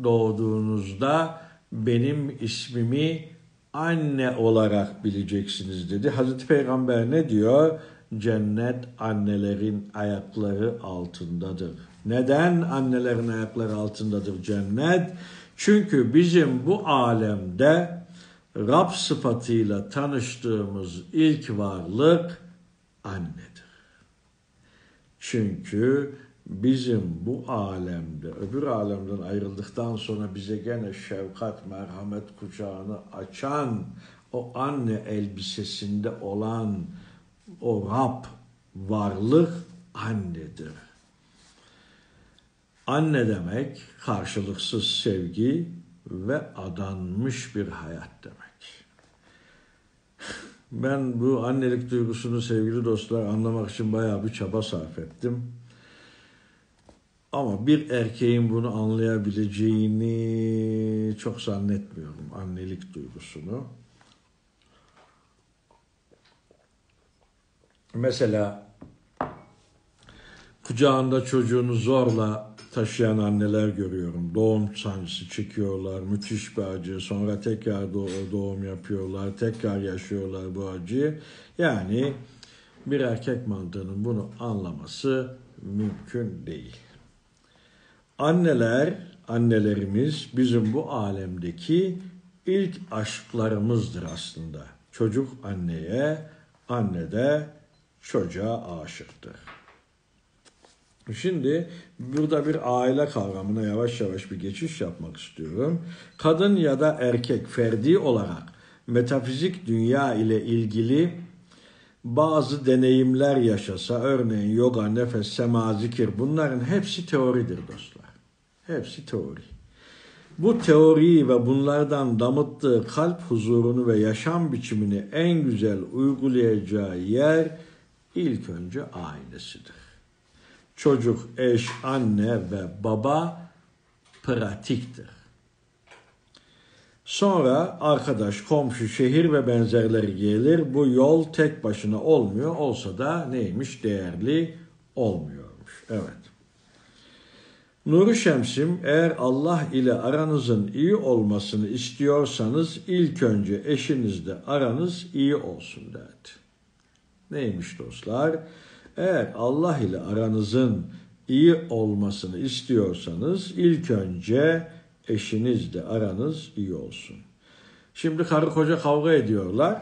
doğduğunuzda benim ismimi anne olarak bileceksiniz dedi. Hazreti Peygamber ne diyor? Cennet annelerin ayakları altındadır. Neden annelerin ayakları altındadır cennet? Çünkü bizim bu alemde Rab sıfatıyla tanıştığımız ilk varlık annedir. Çünkü bizim bu alemde, öbür alemden ayrıldıktan sonra bize gene şefkat, merhamet kucağını açan, o anne elbisesinde olan o Rab varlık annedir. Anne demek karşılıksız sevgi ve adanmış bir hayat demek. Ben bu annelik duygusunu sevgili dostlar anlamak için bayağı bir çaba sarf ettim. Ama bir erkeğin bunu anlayabileceğini çok zannetmiyorum annelik duygusunu. Mesela kucağında çocuğunu zorla taşıyan anneler görüyorum. Doğum sancısı çekiyorlar, müthiş bir acı. Sonra tekrar doğum yapıyorlar, tekrar yaşıyorlar bu acıyı. Yani bir erkek mantığının bunu anlaması mümkün değil. Anneler, annelerimiz bizim bu alemdeki ilk aşklarımızdır aslında. Çocuk anneye, anne de çocuğa aşıktır. Şimdi burada bir aile kavramına yavaş yavaş bir geçiş yapmak istiyorum. Kadın ya da erkek ferdi olarak metafizik dünya ile ilgili bazı deneyimler yaşasa, örneğin yoga, nefes, sema, zikir bunların hepsi teoridir dostlar. Hepsi teori. Bu teoriyi ve bunlardan damıttığı kalp huzurunu ve yaşam biçimini en güzel uygulayacağı yer ilk önce ailesidir. Çocuk, eş, anne ve baba pratiktir. Sonra arkadaş, komşu, şehir ve benzerleri gelir. Bu yol tek başına olmuyor. Olsa da neymiş? Değerli olmuyormuş. Evet. Nuru Şemsim eğer Allah ile aranızın iyi olmasını istiyorsanız ilk önce eşinizle aranız iyi olsun derdi. Neymiş dostlar? Eğer Allah ile aranızın iyi olmasını istiyorsanız ilk önce eşinizle aranız iyi olsun. Şimdi karı koca kavga ediyorlar.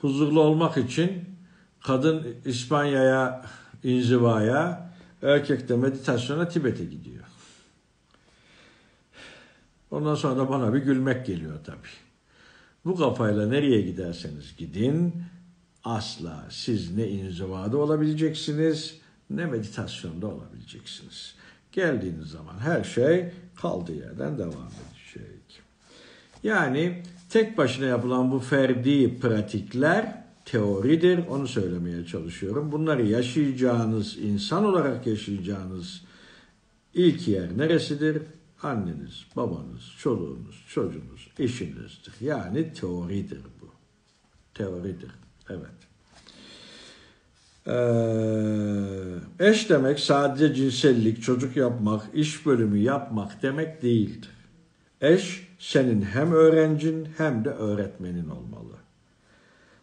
Huzurlu olmak için kadın İspanya'ya, inzivaya, erkek de meditasyona Tibet'e gidiyor. Ondan sonra da bana bir gülmek geliyor tabii. Bu kafayla nereye giderseniz gidin, asla siz ne inzivada olabileceksiniz ne meditasyonda olabileceksiniz. Geldiğiniz zaman her şey kaldığı yerden devam edecek. Yani tek başına yapılan bu ferdi pratikler teoridir. Onu söylemeye çalışıyorum. Bunları yaşayacağınız, insan olarak yaşayacağınız ilk yer neresidir? Anneniz, babanız, çoluğunuz, çocuğunuz, eşinizdir. Yani teoridir bu. Teoridir. Evet. Ee, eş demek sadece cinsellik, çocuk yapmak, iş bölümü yapmak demek değildir. Eş senin hem öğrencin hem de öğretmenin olmalı.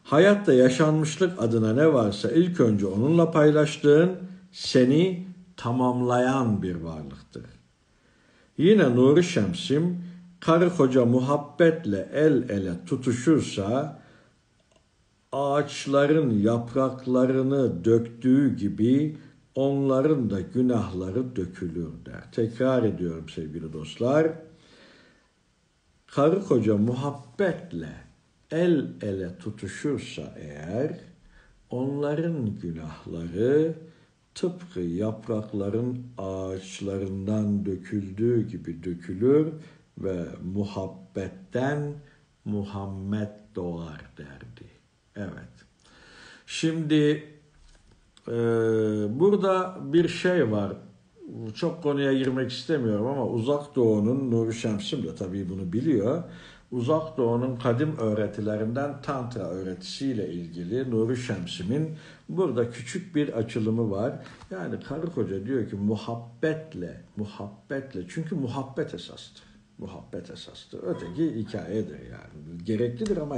Hayatta yaşanmışlık adına ne varsa ilk önce onunla paylaştığın seni tamamlayan bir varlıktır. Yine Nuri Şemsim karı koca muhabbetle el ele tutuşursa ağaçların yapraklarını döktüğü gibi onların da günahları dökülür der. Tekrar ediyorum sevgili dostlar. Karı koca muhabbetle el ele tutuşursa eğer onların günahları tıpkı yaprakların ağaçlarından döküldüğü gibi dökülür ve muhabbetten Muhammed doğar derdi. Evet. Şimdi e, burada bir şey var. Çok konuya girmek istemiyorum ama Uzak Doğu'nun Nuri Şemsim de tabii bunu biliyor. Uzak Doğu'nun kadim öğretilerinden Tantra öğretisiyle ilgili Nuri Şemsim'in burada küçük bir açılımı var. Yani karı koca diyor ki muhabbetle, muhabbetle çünkü muhabbet esastır. Muhabbet esastır. Öteki hikayedir yani. Gereklidir ama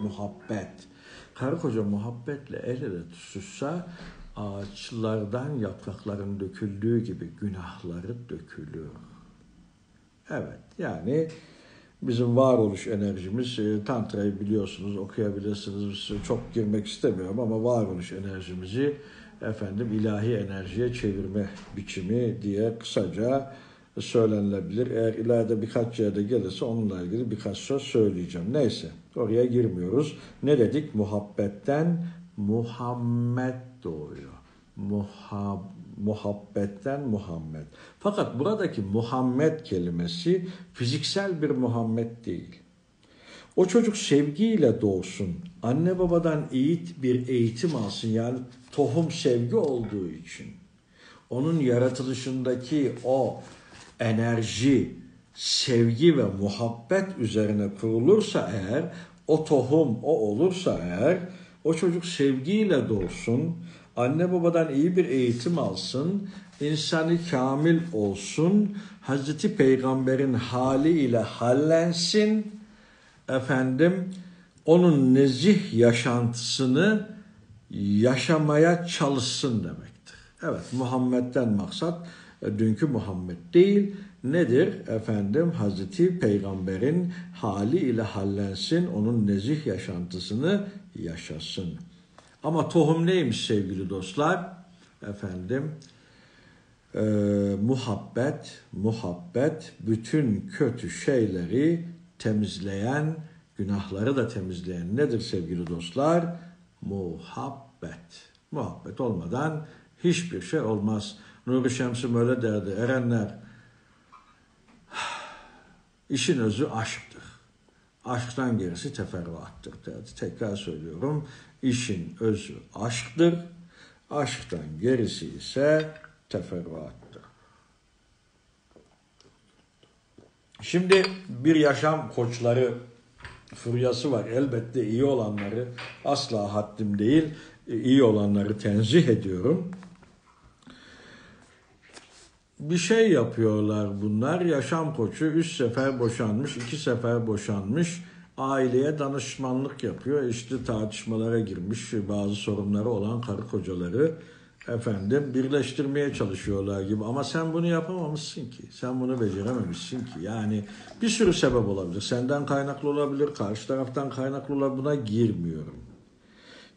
muhabbet. Karı koca muhabbetle el ele tutuşsa ağaçlardan yaprakların döküldüğü gibi günahları dökülür. Evet yani bizim varoluş enerjimiz e, tantrayı biliyorsunuz okuyabilirsiniz çok girmek istemiyorum ama varoluş enerjimizi efendim ilahi enerjiye çevirme biçimi diye kısaca söylenilebilir. Eğer ileride birkaç yerde gelirse onunla ilgili birkaç söz söyleyeceğim. Neyse oraya girmiyoruz. Ne dedik? Muhabbetten Muhammed doğuyor. Muhab muhabbetten Muhammed. Fakat buradaki Muhammed kelimesi fiziksel bir Muhammed değil. O çocuk sevgiyle doğsun. Anne babadan iyi bir eğitim alsın. Yani tohum sevgi olduğu için. Onun yaratılışındaki o enerji, sevgi ve muhabbet üzerine kurulursa eğer, o tohum o olursa eğer, o çocuk sevgiyle doğsun, anne babadan iyi bir eğitim alsın, insanı kamil olsun, Hazreti Peygamber'in haliyle hallensin, efendim, onun nezih yaşantısını yaşamaya çalışsın demektir. Evet, Muhammed'den maksat e, dünkü Muhammed değil. Nedir? Efendim Hazreti Peygamber'in hali ile hallensin, onun nezih yaşantısını yaşasın. Ama tohum neymiş sevgili dostlar? Efendim e, muhabbet, muhabbet bütün kötü şeyleri temizleyen, günahları da temizleyen nedir sevgili dostlar? Muhabbet. Muhabbet olmadan hiçbir şey olmaz. Nuri Şemsim öyle derdi. Erenler işin özü aşktır. Aşktan gerisi teferruattır. Tekrar söylüyorum. İşin özü aşktır. Aşktan gerisi ise teferruattır. Şimdi bir yaşam koçları furyası var. Elbette iyi olanları asla haddim değil. iyi olanları tenzih ediyorum bir şey yapıyorlar bunlar. Yaşam koçu üç sefer boşanmış, iki sefer boşanmış. Aileye danışmanlık yapıyor. İşte tartışmalara girmiş bazı sorunları olan karı kocaları efendim birleştirmeye çalışıyorlar gibi. Ama sen bunu yapamamışsın ki. Sen bunu becerememişsin ki. Yani bir sürü sebep olabilir. Senden kaynaklı olabilir, karşı taraftan kaynaklı olabilir. Buna girmiyorum.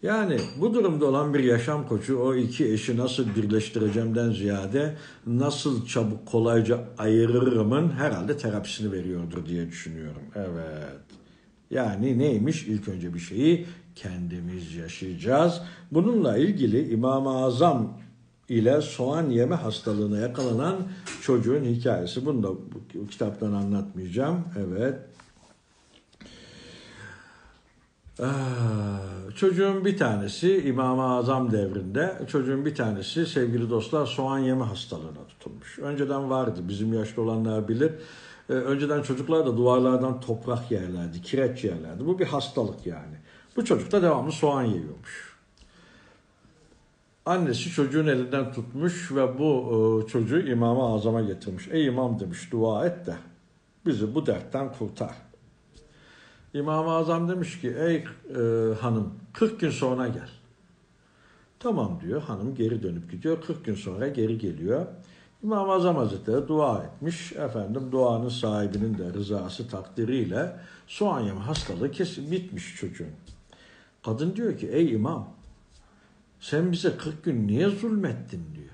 Yani bu durumda olan bir yaşam koçu o iki eşi nasıl birleştireceğimden ziyade nasıl çabuk kolayca ayırırımın herhalde terapisini veriyordur diye düşünüyorum. Evet. Yani neymiş? İlk önce bir şeyi kendimiz yaşayacağız. Bununla ilgili İmam-ı Azam ile soğan yeme hastalığına yakalanan çocuğun hikayesi. Bunu da bu kitaptan anlatmayacağım. Evet. Ah, çocuğun bir tanesi İmam-ı Azam devrinde çocuğun bir tanesi sevgili dostlar soğan yeme hastalığına tutulmuş. Önceden vardı bizim yaşlı olanlar bilir. Ee, önceden çocuklar da duvarlardan toprak yerlerdi, kireç yerlerdi. Bu bir hastalık yani. Bu çocuk da devamlı soğan yiyormuş. Annesi çocuğun elinden tutmuş ve bu e, çocuğu İmam-ı Azam'a getirmiş. Ey imam demiş dua et de bizi bu dertten kurtar. İmam-ı Azam demiş ki ey e, hanım 40 gün sonra gel. Tamam diyor hanım geri dönüp gidiyor 40 gün sonra geri geliyor. İmam-ı Azam Hazretleri dua etmiş. Efendim duanın sahibinin de rızası takdiriyle soğan yeme hastalığı kesin bitmiş çocuğun. Kadın diyor ki ey imam sen bize 40 gün niye zulmettin diyor.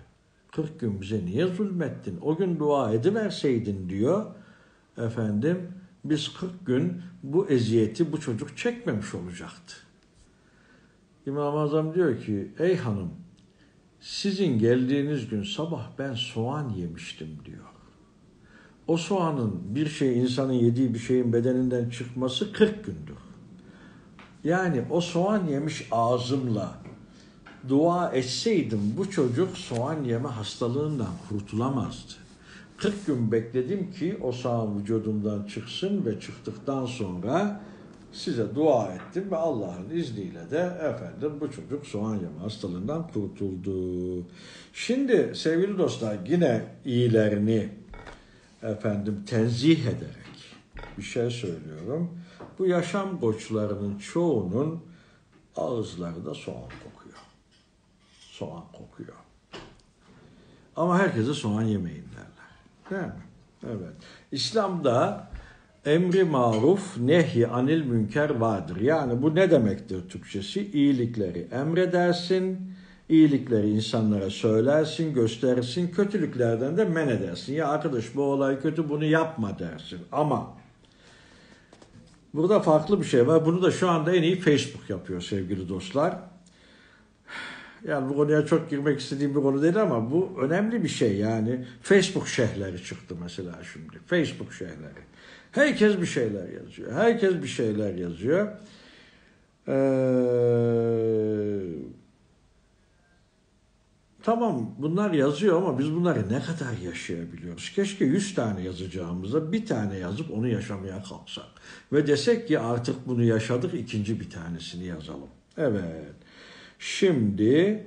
40 gün bize niye zulmettin? O gün dua ediverseydin diyor. Efendim biz 40 gün bu eziyeti bu çocuk çekmemiş olacaktı. İmam-ı Azam diyor ki ey hanım sizin geldiğiniz gün sabah ben soğan yemiştim diyor. O soğanın bir şey insanın yediği bir şeyin bedeninden çıkması 40 gündür. Yani o soğan yemiş ağzımla dua etseydim bu çocuk soğan yeme hastalığından kurtulamazdı. 40 gün bekledim ki o soğan vücudumdan çıksın ve çıktıktan sonra size dua ettim ve Allah'ın izniyle de efendim bu çocuk soğan yeme hastalığından kurtuldu. Şimdi sevgili dostlar yine iyilerini efendim tenzih ederek bir şey söylüyorum. Bu yaşam koçlarının çoğunun ağızları da soğan kokuyor. Soğan kokuyor. Ama herkese soğan yemeyin derler. Evet. İslam'da emri maruf, nehi anil münker vardır. Yani bu ne demektir Türkçesi? İyilikleri emredersin, iyilikleri insanlara söylersin, gösterirsin, kötülüklerden de men edersin. Ya arkadaş bu olay kötü bunu yapma dersin. Ama burada farklı bir şey var. Bunu da şu anda en iyi Facebook yapıyor sevgili dostlar. Yani bu konuya çok girmek istediğim bir konu değil ama bu önemli bir şey yani. Facebook şehirleri çıktı mesela şimdi. Facebook şehirleri. Herkes bir şeyler yazıyor. Herkes bir şeyler yazıyor. Ee, tamam bunlar yazıyor ama biz bunları ne kadar yaşayabiliyoruz? Keşke 100 tane yazacağımıza bir tane yazıp onu yaşamaya kalksak. Ve desek ki artık bunu yaşadık ikinci bir tanesini yazalım. Evet. Şimdi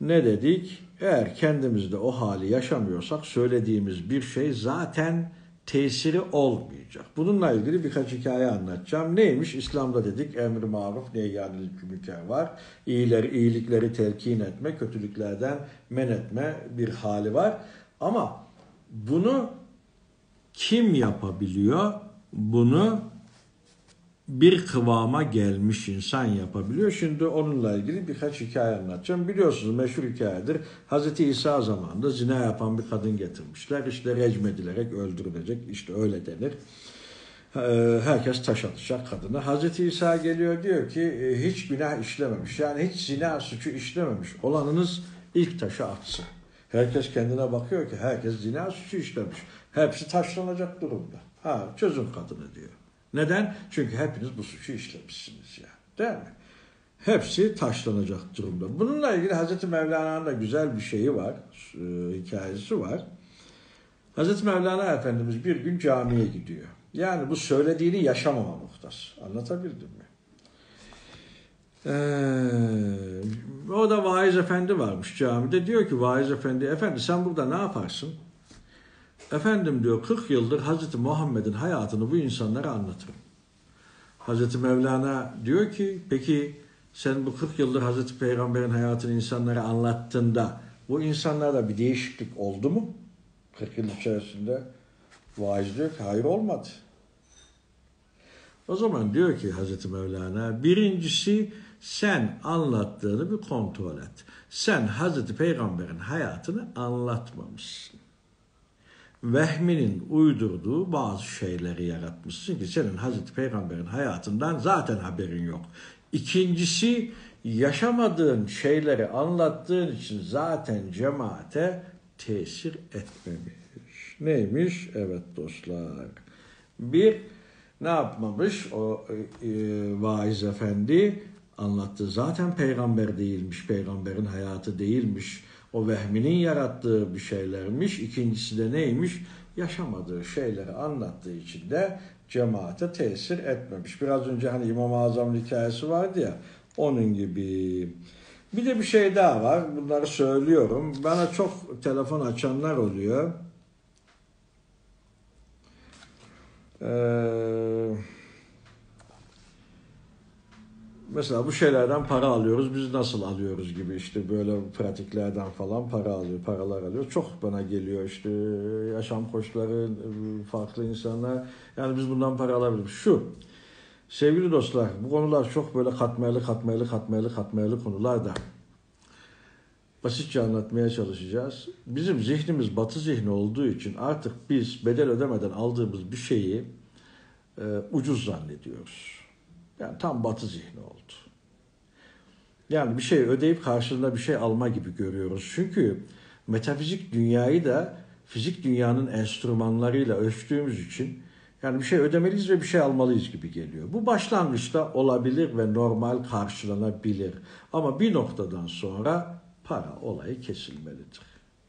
ne dedik? Eğer kendimizde o hali yaşamıyorsak söylediğimiz bir şey zaten tesiri olmayacak. Bununla ilgili birkaç hikaye anlatacağım. Neymiş? İslam'da dedik emri maruf neyyanil münker var. İyileri, iyilikleri telkin etme, kötülüklerden men etme bir hali var. Ama bunu kim yapabiliyor? Bunu bir kıvama gelmiş insan yapabiliyor. Şimdi onunla ilgili birkaç hikaye anlatacağım. Biliyorsunuz meşhur hikayedir. Hz. İsa zamanında zina yapan bir kadın getirmişler. İşte recmedilerek öldürülecek. İşte öyle denir. Herkes taş atacak kadına. Hz. İsa geliyor diyor ki hiç günah işlememiş. Yani hiç zina suçu işlememiş. Olanınız ilk taşı atsın. Herkes kendine bakıyor ki herkes zina suçu işlemiş. Hepsi taşlanacak durumda. Ha çözün kadını diyor. Neden? Çünkü hepiniz bu suçu işlemişsiniz ya. Değil mi? Hepsi taşlanacak durumda. Bununla ilgili Hazreti Mevlana'nın da güzel bir şeyi var, e, hikayesi var. Hazreti Mevlana Efendimiz bir gün camiye gidiyor. Yani bu söylediğini yaşamama muhtas. Anlatabildim mi? Ee, o da vaiz efendi varmış camide. Diyor ki vaiz efendi, efendi sen burada ne yaparsın? Efendim diyor 40 yıldır Hazreti Muhammed'in hayatını bu insanlara anlatırım. Hazreti Mevlana diyor ki peki sen bu 40 yıldır Hazreti Peygamber'in hayatını insanlara anlattığında bu insanlarda bir değişiklik oldu mu? 40 yıl içerisinde vaiz diyor ki hayır olmadı. O zaman diyor ki Hazreti Mevlana birincisi sen anlattığını bir kontrol et. Sen Hazreti Peygamber'in hayatını anlatmamışsın vehminin uydurduğu bazı şeyleri yaratmışsın ki senin Hazreti Peygamber'in hayatından zaten haberin yok. İkincisi yaşamadığın şeyleri anlattığın için zaten cemaate tesir etmemiş. Neymiş? Evet dostlar. Bir, ne yapmamış o e, vaiz efendi? Anlattı. Zaten peygamber değilmiş, peygamberin hayatı değilmiş o vehminin yarattığı bir şeylermiş. İkincisi de neymiş? Yaşamadığı şeyleri anlattığı için de cemaate tesir etmemiş. Biraz önce hani İmam-ı Azam'ın hikayesi vardı ya onun gibi. Bir de bir şey daha var. Bunları söylüyorum. Bana çok telefon açanlar oluyor. Eee mesela bu şeylerden para alıyoruz. Biz nasıl alıyoruz gibi işte böyle pratiklerden falan para alıyor, paralar alıyor. Çok bana geliyor işte yaşam koçları, farklı insanlar. Yani biz bundan para alabiliriz. Şu, sevgili dostlar bu konular çok böyle katmerli, katmerli, katmerli, katmerli konular da basitçe anlatmaya çalışacağız. Bizim zihnimiz batı zihni olduğu için artık biz bedel ödemeden aldığımız bir şeyi e, ucuz zannediyoruz. Yani tam batı zihni oldu. Yani bir şey ödeyip karşılığında bir şey alma gibi görüyoruz. Çünkü metafizik dünyayı da fizik dünyanın enstrümanlarıyla ölçtüğümüz için yani bir şey ödemeliyiz ve bir şey almalıyız gibi geliyor. Bu başlangıçta olabilir ve normal karşılanabilir. Ama bir noktadan sonra para olayı kesilmelidir.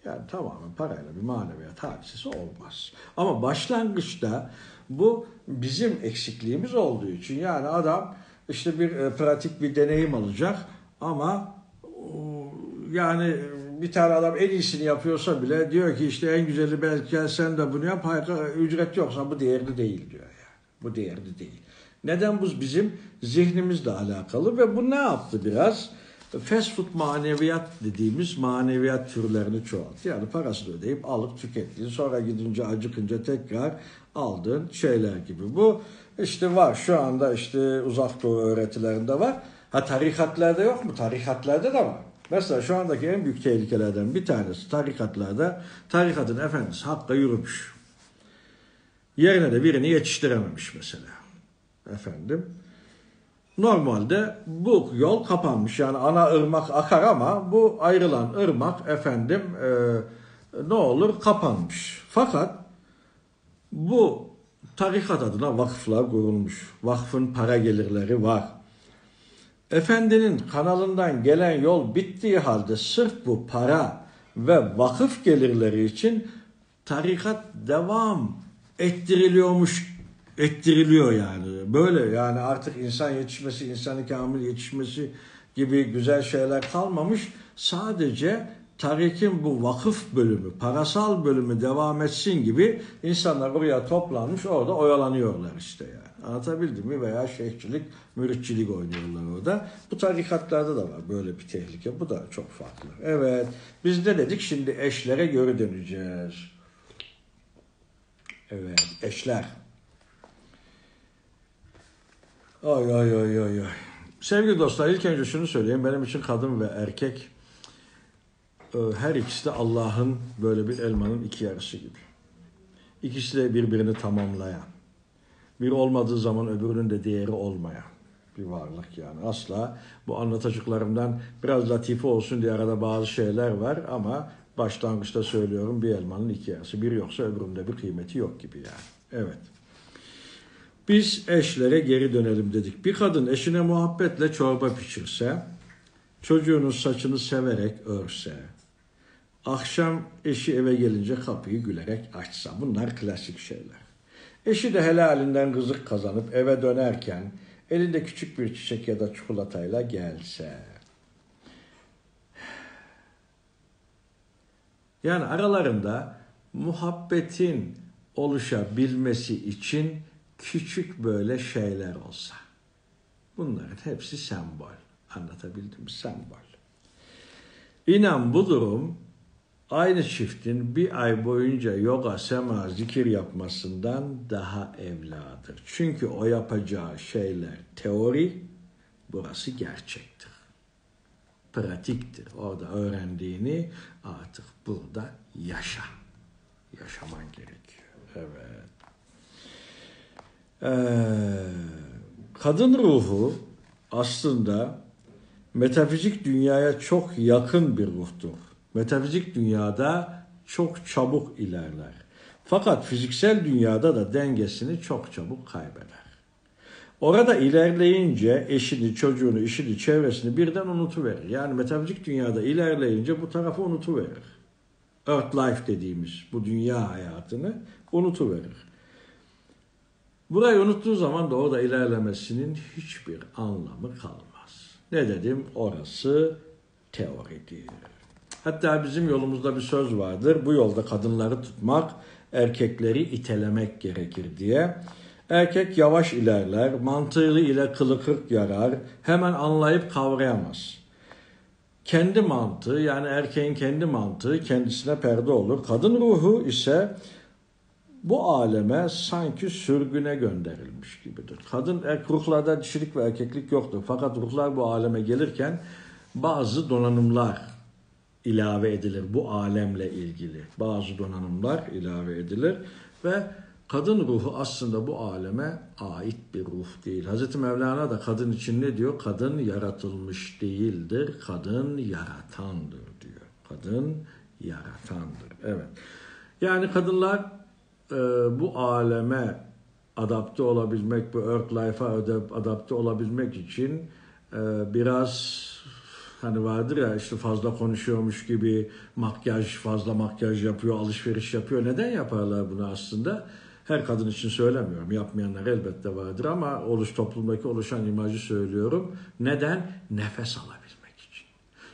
Yani tamamen parayla bir maneviyat hadisesi olmaz. Ama başlangıçta bu bizim eksikliğimiz olduğu için yani adam işte bir e, pratik bir deneyim alacak ama yani bir tane adam en iyisini yapıyorsa bile diyor ki işte en güzeli belki sen de bunu yap. Hayır, ücret yoksa bu değerli değil diyor yani. Bu değerli değil. Neden bu bizim zihnimizle alakalı ve bu ne yaptı biraz? Fast food maneviyat dediğimiz maneviyat türlerini çoğalttı. Yani parasını ödeyip alıp tükettiğin sonra gidince acıkınca tekrar aldığın şeyler gibi. Bu işte var şu anda işte uzak doğu öğretilerinde var. Ha tarikatlarda yok mu? Tarikatlarda da var. Mesela şu andaki en büyük tehlikelerden bir tanesi tarikatlarda tarikatın efendisi hakka yürümüş. Yerine de birini yetiştirememiş mesela. Efendim. Normalde bu yol kapanmış. Yani ana ırmak akar ama bu ayrılan ırmak efendim e, ne olur kapanmış. Fakat bu tarikat adına vakıflar kurulmuş. Vakfın para gelirleri var. Efendinin kanalından gelen yol bittiği halde sırf bu para ve vakıf gelirleri için tarikat devam ettiriliyormuş ettiriliyor yani. Böyle yani artık insan yetişmesi, insanı kamil yetişmesi gibi güzel şeyler kalmamış. Sadece tarikin bu vakıf bölümü, parasal bölümü devam etsin gibi insanlar oraya toplanmış orada oyalanıyorlar işte yani. Anlatabildim mi? Veya şeyhçilik, müritçilik oynuyorlar orada. Bu tarikatlarda da var böyle bir tehlike. Bu da çok farklı. Evet. Biz de dedik şimdi eşlere göre döneceğiz. Evet. Eşler. Ay ay ay ay ay. Sevgili dostlar ilk önce şunu söyleyeyim. Benim için kadın ve erkek e, her ikisi de Allah'ın böyle bir elmanın iki yarısı gibi. İkisi de birbirini tamamlayan bir olmadığı zaman öbürünün de değeri olmayan bir varlık yani. Asla bu anlatacaklarımdan biraz latife olsun diye arada bazı şeyler var ama başlangıçta söylüyorum bir elmanın iki yarısı. Bir yoksa öbüründe bir kıymeti yok gibi yani. Evet. Biz eşlere geri dönelim dedik. Bir kadın eşine muhabbetle çorba pişirse, çocuğunun saçını severek örse, akşam eşi eve gelince kapıyı gülerek açsa. Bunlar klasik şeyler. Eşi de helalinden rızık kazanıp eve dönerken elinde küçük bir çiçek ya da çikolatayla gelse. Yani aralarında muhabbetin oluşabilmesi için küçük böyle şeyler olsa. Bunların hepsi sembol. Anlatabildim? Sembol. İnan bu durum aynı çiftin bir ay boyunca yoga, sema, zikir yapmasından daha evladır. Çünkü o yapacağı şeyler teori, burası gerçektir. Pratiktir. Orada öğrendiğini artık burada yaşa. Yaşaman gerekiyor. Evet. Ee, kadın ruhu aslında metafizik dünyaya çok yakın bir ruhtur metafizik dünyada çok çabuk ilerler. Fakat fiziksel dünyada da dengesini çok çabuk kaybeder. Orada ilerleyince eşini, çocuğunu, işini, çevresini birden unutuverir. Yani metafizik dünyada ilerleyince bu tarafı unutuverir. Earth life dediğimiz bu dünya hayatını unutuverir. Burayı unuttuğu zaman da orada ilerlemesinin hiçbir anlamı kalmaz. Ne dedim? Orası teoridir. Hatta bizim yolumuzda bir söz vardır. Bu yolda kadınları tutmak, erkekleri itelemek gerekir diye. Erkek yavaş ilerler, mantığı ile kılı kırk yarar, hemen anlayıp kavrayamaz. Kendi mantığı yani erkeğin kendi mantığı kendisine perde olur. Kadın ruhu ise bu aleme sanki sürgüne gönderilmiş gibidir. Kadın erkek ruhlarda dişilik ve erkeklik yoktur. Fakat ruhlar bu aleme gelirken bazı donanımlar ilave edilir bu alemle ilgili. Bazı donanımlar ilave edilir ve kadın ruhu aslında bu aleme ait bir ruh değil. Hazreti Mevlana da kadın için ne diyor? Kadın yaratılmış değildir, kadın yaratandır diyor. Kadın yaratandır. Evet. Yani kadınlar e, bu aleme adapte olabilmek, bu earth life'a adapte olabilmek için e, biraz hani vardır ya işte fazla konuşuyormuş gibi makyaj, fazla makyaj yapıyor, alışveriş yapıyor. Neden yaparlar bunu aslında? Her kadın için söylemiyorum. Yapmayanlar elbette vardır ama oluş toplumdaki oluşan imajı söylüyorum. Neden? Nefes alabilmek için.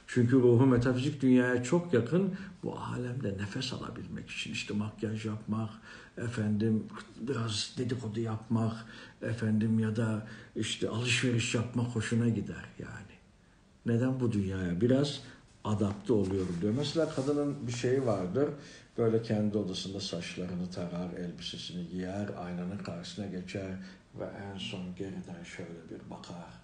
Çünkü ruhu metafizik dünyaya çok yakın bu alemde nefes alabilmek için. işte makyaj yapmak, efendim biraz dedikodu yapmak, efendim ya da işte alışveriş yapmak hoşuna gider yani. Neden bu dünyaya? Biraz adapte oluyorum diyor. Mesela kadının bir şeyi vardır. Böyle kendi odasında saçlarını tarar, elbisesini giyer, aynanın karşısına geçer ve en son geriden şöyle bir bakar.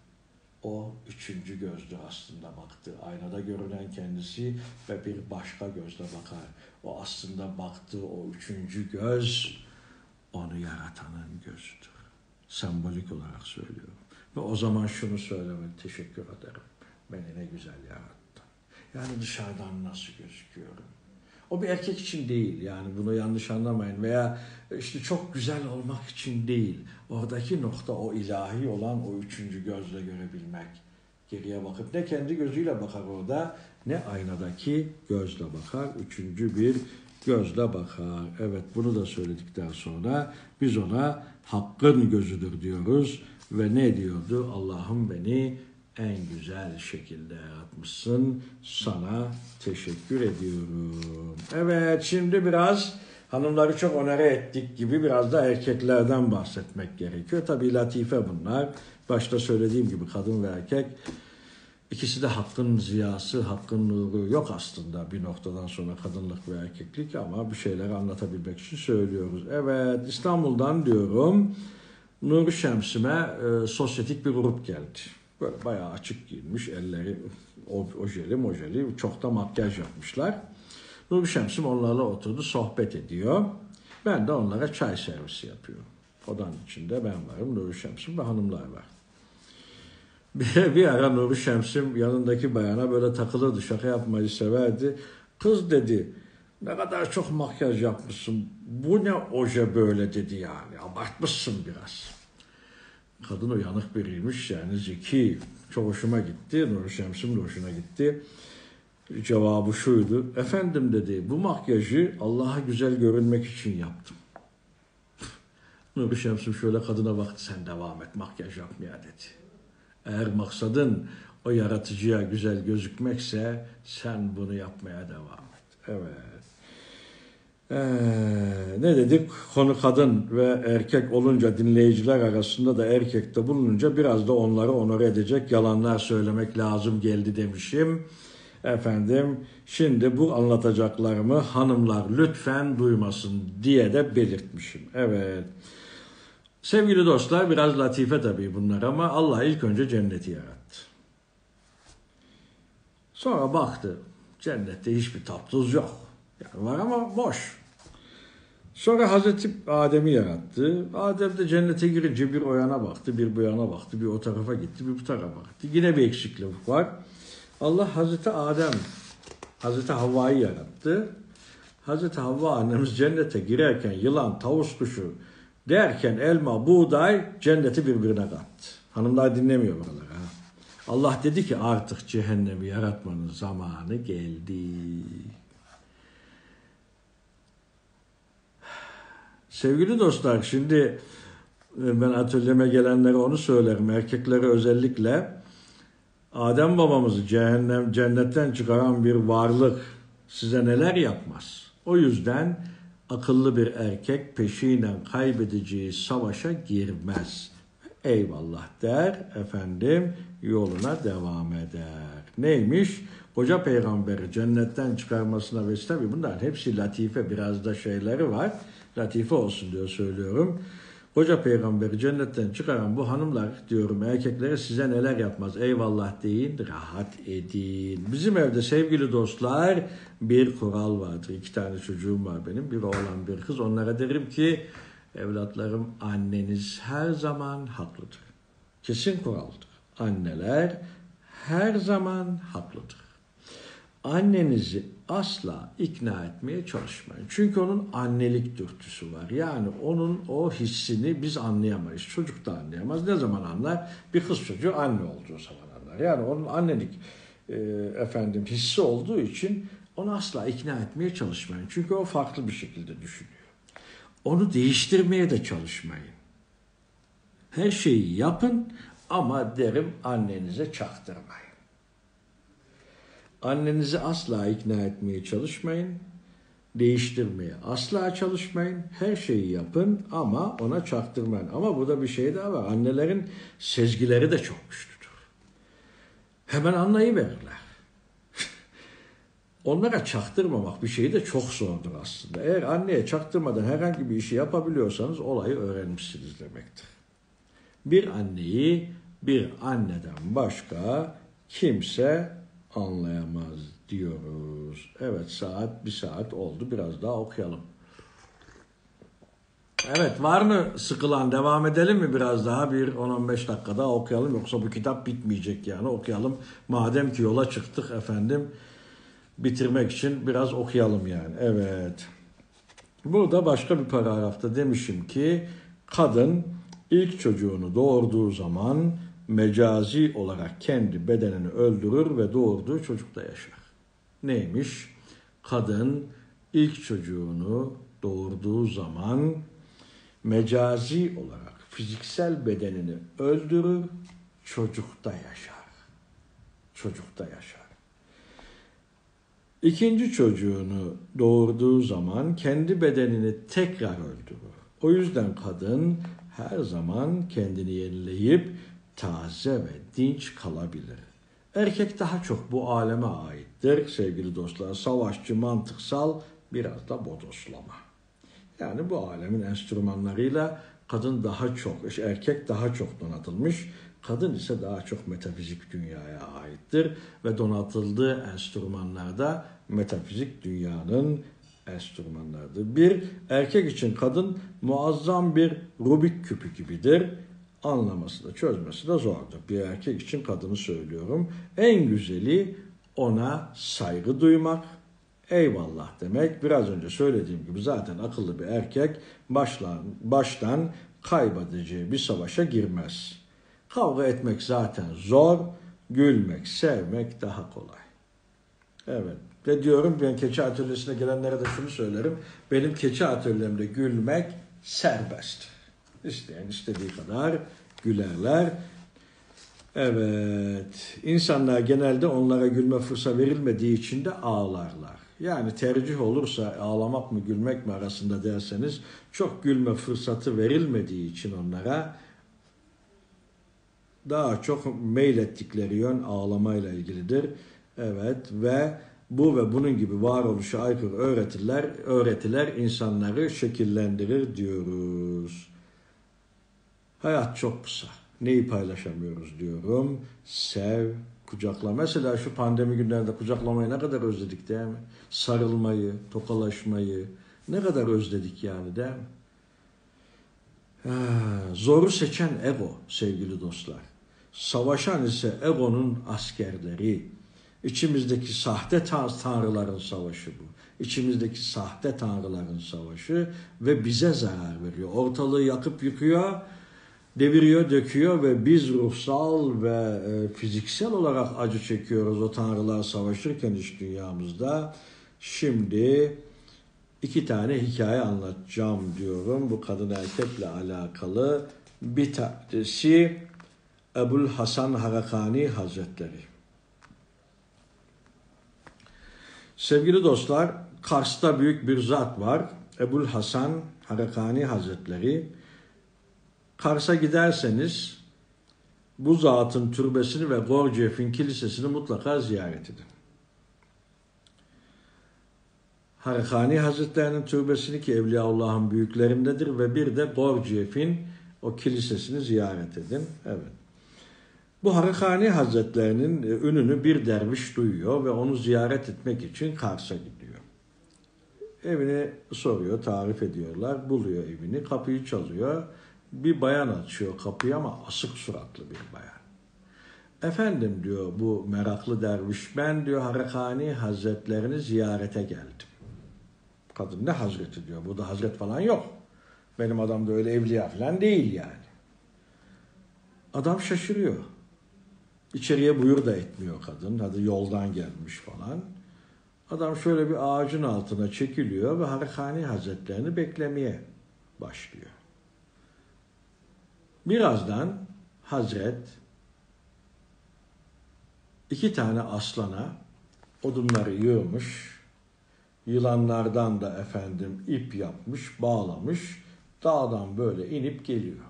O üçüncü gözdür aslında baktı. Aynada görünen kendisi ve bir başka gözle bakar. O aslında baktığı o üçüncü göz onu yaratanın gözüdür. Sembolik olarak söylüyorum. Ve o zaman şunu söylemek teşekkür ederim. Beni ne güzel yarattın. Yani dışarıdan nasıl gözüküyorum? O bir erkek için değil yani bunu yanlış anlamayın veya işte çok güzel olmak için değil. Oradaki nokta o ilahi olan o üçüncü gözle görebilmek. Geriye bakıp ne kendi gözüyle bakar orada ne aynadaki gözle bakar. Üçüncü bir gözle bakar. Evet bunu da söyledikten sonra biz ona hakkın gözüdür diyoruz. Ve ne diyordu? Allah'ım beni en güzel şekilde yaratmışsın. Sana teşekkür ediyorum. Evet şimdi biraz hanımları çok onere ettik gibi biraz da erkeklerden bahsetmek gerekiyor. Tabii latife bunlar. Başta söylediğim gibi kadın ve erkek ikisi de hakkın ziyası, hakkın nuru yok aslında bir noktadan sonra kadınlık ve erkeklik ama bir şeyleri anlatabilmek için söylüyoruz. Evet İstanbul'dan diyorum Nuri Şems'ime e, sosyetik bir grup geldi. Böyle bayağı açık giyinmiş, elleri ojeli mojeli, çok da makyaj yapmışlar. Nuri Şems'im onlarla oturdu, sohbet ediyor. Ben de onlara çay servisi yapıyorum. Odanın içinde ben varım, Nuri Şems'im ve hanımlar var. Bir, bir ara Nuri Şems'im yanındaki bayana böyle takılırdı, şaka yapmayı severdi. Kız dedi, ne kadar çok makyaj yapmışsın, bu ne oje böyle dedi yani, abartmışsın biraz. Kadın uyanık biriymiş yani zeki. Çok hoşuma gitti. Nuri Şems'im de hoşuna gitti. Cevabı şuydu. Efendim dedi bu makyajı Allah'a güzel görünmek için yaptım. Nuri Şems'im şöyle kadına baktı sen devam et makyaj yapmaya dedi. Eğer maksadın o yaratıcıya güzel gözükmekse sen bunu yapmaya devam et. Evet. Ee, ne dedik? Konu kadın ve erkek olunca dinleyiciler arasında da erkekte bulununca biraz da onları onore edecek yalanlar söylemek lazım geldi demişim. Efendim şimdi bu anlatacaklarımı hanımlar lütfen duymasın diye de belirtmişim. Evet. Sevgili dostlar biraz latife tabii bunlar ama Allah ilk önce cenneti yarattı. Sonra baktı cennette hiçbir tat yok. Yani var ama boş. Sonra Hazreti Adem'i yarattı. Adem de cennete girince bir o yana baktı, bir bu yana baktı, bir o tarafa gitti, bir bu tarafa baktı. Yine bir eksiklik var. Allah Hazreti Adem, Hazreti Havva'yı yarattı. Hazreti Havva annemiz cennete girerken yılan, tavus kuşu derken elma, buğday cenneti birbirine kattı. Hanımlar dinlemiyor buraları. Ha. Allah dedi ki artık cehennemi yaratmanın zamanı geldi. Sevgili dostlar şimdi e, ben atölyeme gelenlere onu söylerim. Erkeklere özellikle Adem babamızı cehennem cennetten çıkaran bir varlık size neler yapmaz. O yüzden akıllı bir erkek peşiyle kaybedeceği savaşa girmez. Eyvallah der efendim yoluna devam eder. Neymiş? Koca peygamberi cennetten çıkarmasına vesile bunların hepsi latife biraz da şeyleri var latife olsun diyor söylüyorum. Hoca peygamberi cennetten çıkaran bu hanımlar diyorum erkeklere size neler yapmaz eyvallah deyin rahat edin. Bizim evde sevgili dostlar bir kural vardır. İki tane çocuğum var benim bir oğlan bir kız onlara derim ki Evlatlarım anneniz her zaman haklıdır. Kesin kuraldır. Anneler her zaman haklıdır. Annenizi asla ikna etmeye çalışmayın. Çünkü onun annelik dürtüsü var. Yani onun o hissini biz anlayamayız. Çocuk da anlayamaz. Ne zaman anlar? Bir kız çocuğu anne olduğu zaman anlar. Yani onun annelik e, efendim hissi olduğu için onu asla ikna etmeye çalışmayın. Çünkü o farklı bir şekilde düşünüyor. Onu değiştirmeye de çalışmayın. Her şeyi yapın ama derim annenize çaktırmayın. Annenizi asla ikna etmeye çalışmayın. Değiştirmeye asla çalışmayın. Her şeyi yapın ama ona çaktırmayın. Ama burada bir şey daha var. Annelerin sezgileri de çok güçlüdür. Hemen anlayıverirler. Onlara çaktırmamak bir şeyi de çok zordur aslında. Eğer anneye çaktırmadan herhangi bir işi yapabiliyorsanız olayı öğrenmişsiniz demektir. Bir anneyi bir anneden başka kimse anlayamaz diyoruz. Evet saat bir saat oldu biraz daha okuyalım. Evet var mı sıkılan devam edelim mi biraz daha bir 10-15 dakika daha okuyalım yoksa bu kitap bitmeyecek yani okuyalım. Madem ki yola çıktık efendim bitirmek için biraz okuyalım yani. Evet. Burada başka bir paragrafta demişim ki kadın ilk çocuğunu doğurduğu zaman mecazi olarak kendi bedenini öldürür ve doğurduğu çocukla yaşar. Neymiş? Kadın ilk çocuğunu doğurduğu zaman mecazi olarak fiziksel bedenini öldürür, çocukta yaşar. Çocukta yaşar. İkinci çocuğunu doğurduğu zaman kendi bedenini tekrar öldürür. O yüzden kadın her zaman kendini yenileyip taze ve dinç kalabilir. Erkek daha çok bu aleme aittir sevgili dostlar. Savaşçı, mantıksal, biraz da bodoslama. Yani bu alemin enstrümanlarıyla kadın daha çok, erkek daha çok donatılmış, kadın ise daha çok metafizik dünyaya aittir ve donatıldığı enstrümanlarda metafizik dünyanın enstrümanlarıdır. Bir erkek için kadın muazzam bir Rubik küpü gibidir anlaması da çözmesi de zordur. Bir erkek için kadını söylüyorum. En güzeli ona saygı duymak, eyvallah demek. Biraz önce söylediğim gibi zaten akıllı bir erkek başlan, baştan kaybedeceği bir savaşa girmez. Kavga etmek zaten zor, gülmek, sevmek daha kolay. Evet. Ve diyorum ben keçi atölyesine gelenlere de şunu söylerim. Benim keçi atölyemde gülmek serbest. İsteyen istediği kadar gülerler. Evet, insanlar genelde onlara gülme fırsatı verilmediği için de ağlarlar. Yani tercih olursa ağlamak mı gülmek mi arasında derseniz çok gülme fırsatı verilmediği için onlara daha çok meylettikleri yön ağlamayla ilgilidir. Evet ve bu ve bunun gibi varoluşa aykırı öğretiler, öğretiler insanları şekillendirir diyoruz. Hayat çok kısa. Neyi paylaşamıyoruz diyorum. Sev, kucakla. Mesela şu pandemi günlerinde kucaklamayı ne kadar özledik değil mi? Sarılmayı, tokalaşmayı ne kadar özledik yani değil mi? Zoru seçen ego sevgili dostlar. Savaşan ise egonun askerleri. İçimizdeki sahte tanrıların savaşı bu. İçimizdeki sahte tanrıların savaşı ve bize zarar veriyor. Ortalığı yakıp yıkıyor deviriyor, döküyor ve biz ruhsal ve e, fiziksel olarak acı çekiyoruz o tanrılar savaşırken iş dünyamızda. Şimdi iki tane hikaye anlatacağım diyorum bu kadın erkekle alakalı. Bir tanesi Ebul Hasan Harakani Hazretleri. Sevgili dostlar, Kars'ta büyük bir zat var. Ebul Hasan Harakani Hazretleri Kars'a giderseniz bu zatın türbesini ve Gorciyev'in kilisesini mutlaka ziyaret edin. Harakani Hazretlerinin türbesini ki Evliyaullah'ın büyüklerindedir ve bir de Gorciyev'in o kilisesini ziyaret edin. Evet. Bu Harakani Hazretlerinin ününü bir derviş duyuyor ve onu ziyaret etmek için Kars'a gidiyor. evini soruyor, tarif ediyorlar. Buluyor evini, kapıyı çalıyor. Bir bayan açıyor kapıyı ama asık suratlı bir bayan. Efendim diyor bu meraklı derviş, ben diyor Harakani Hazretlerini ziyarete geldim. Kadın ne hazreti diyor, burada hazret falan yok. Benim adam da öyle evliya falan değil yani. Adam şaşırıyor. İçeriye buyur da etmiyor kadın. Hadi yoldan gelmiş falan. Adam şöyle bir ağacın altına çekiliyor ve Harakani Hazretlerini beklemeye başlıyor. Birazdan Hazret iki tane aslana odunları yığmış, yılanlardan da efendim ip yapmış, bağlamış, dağdan böyle inip geliyor.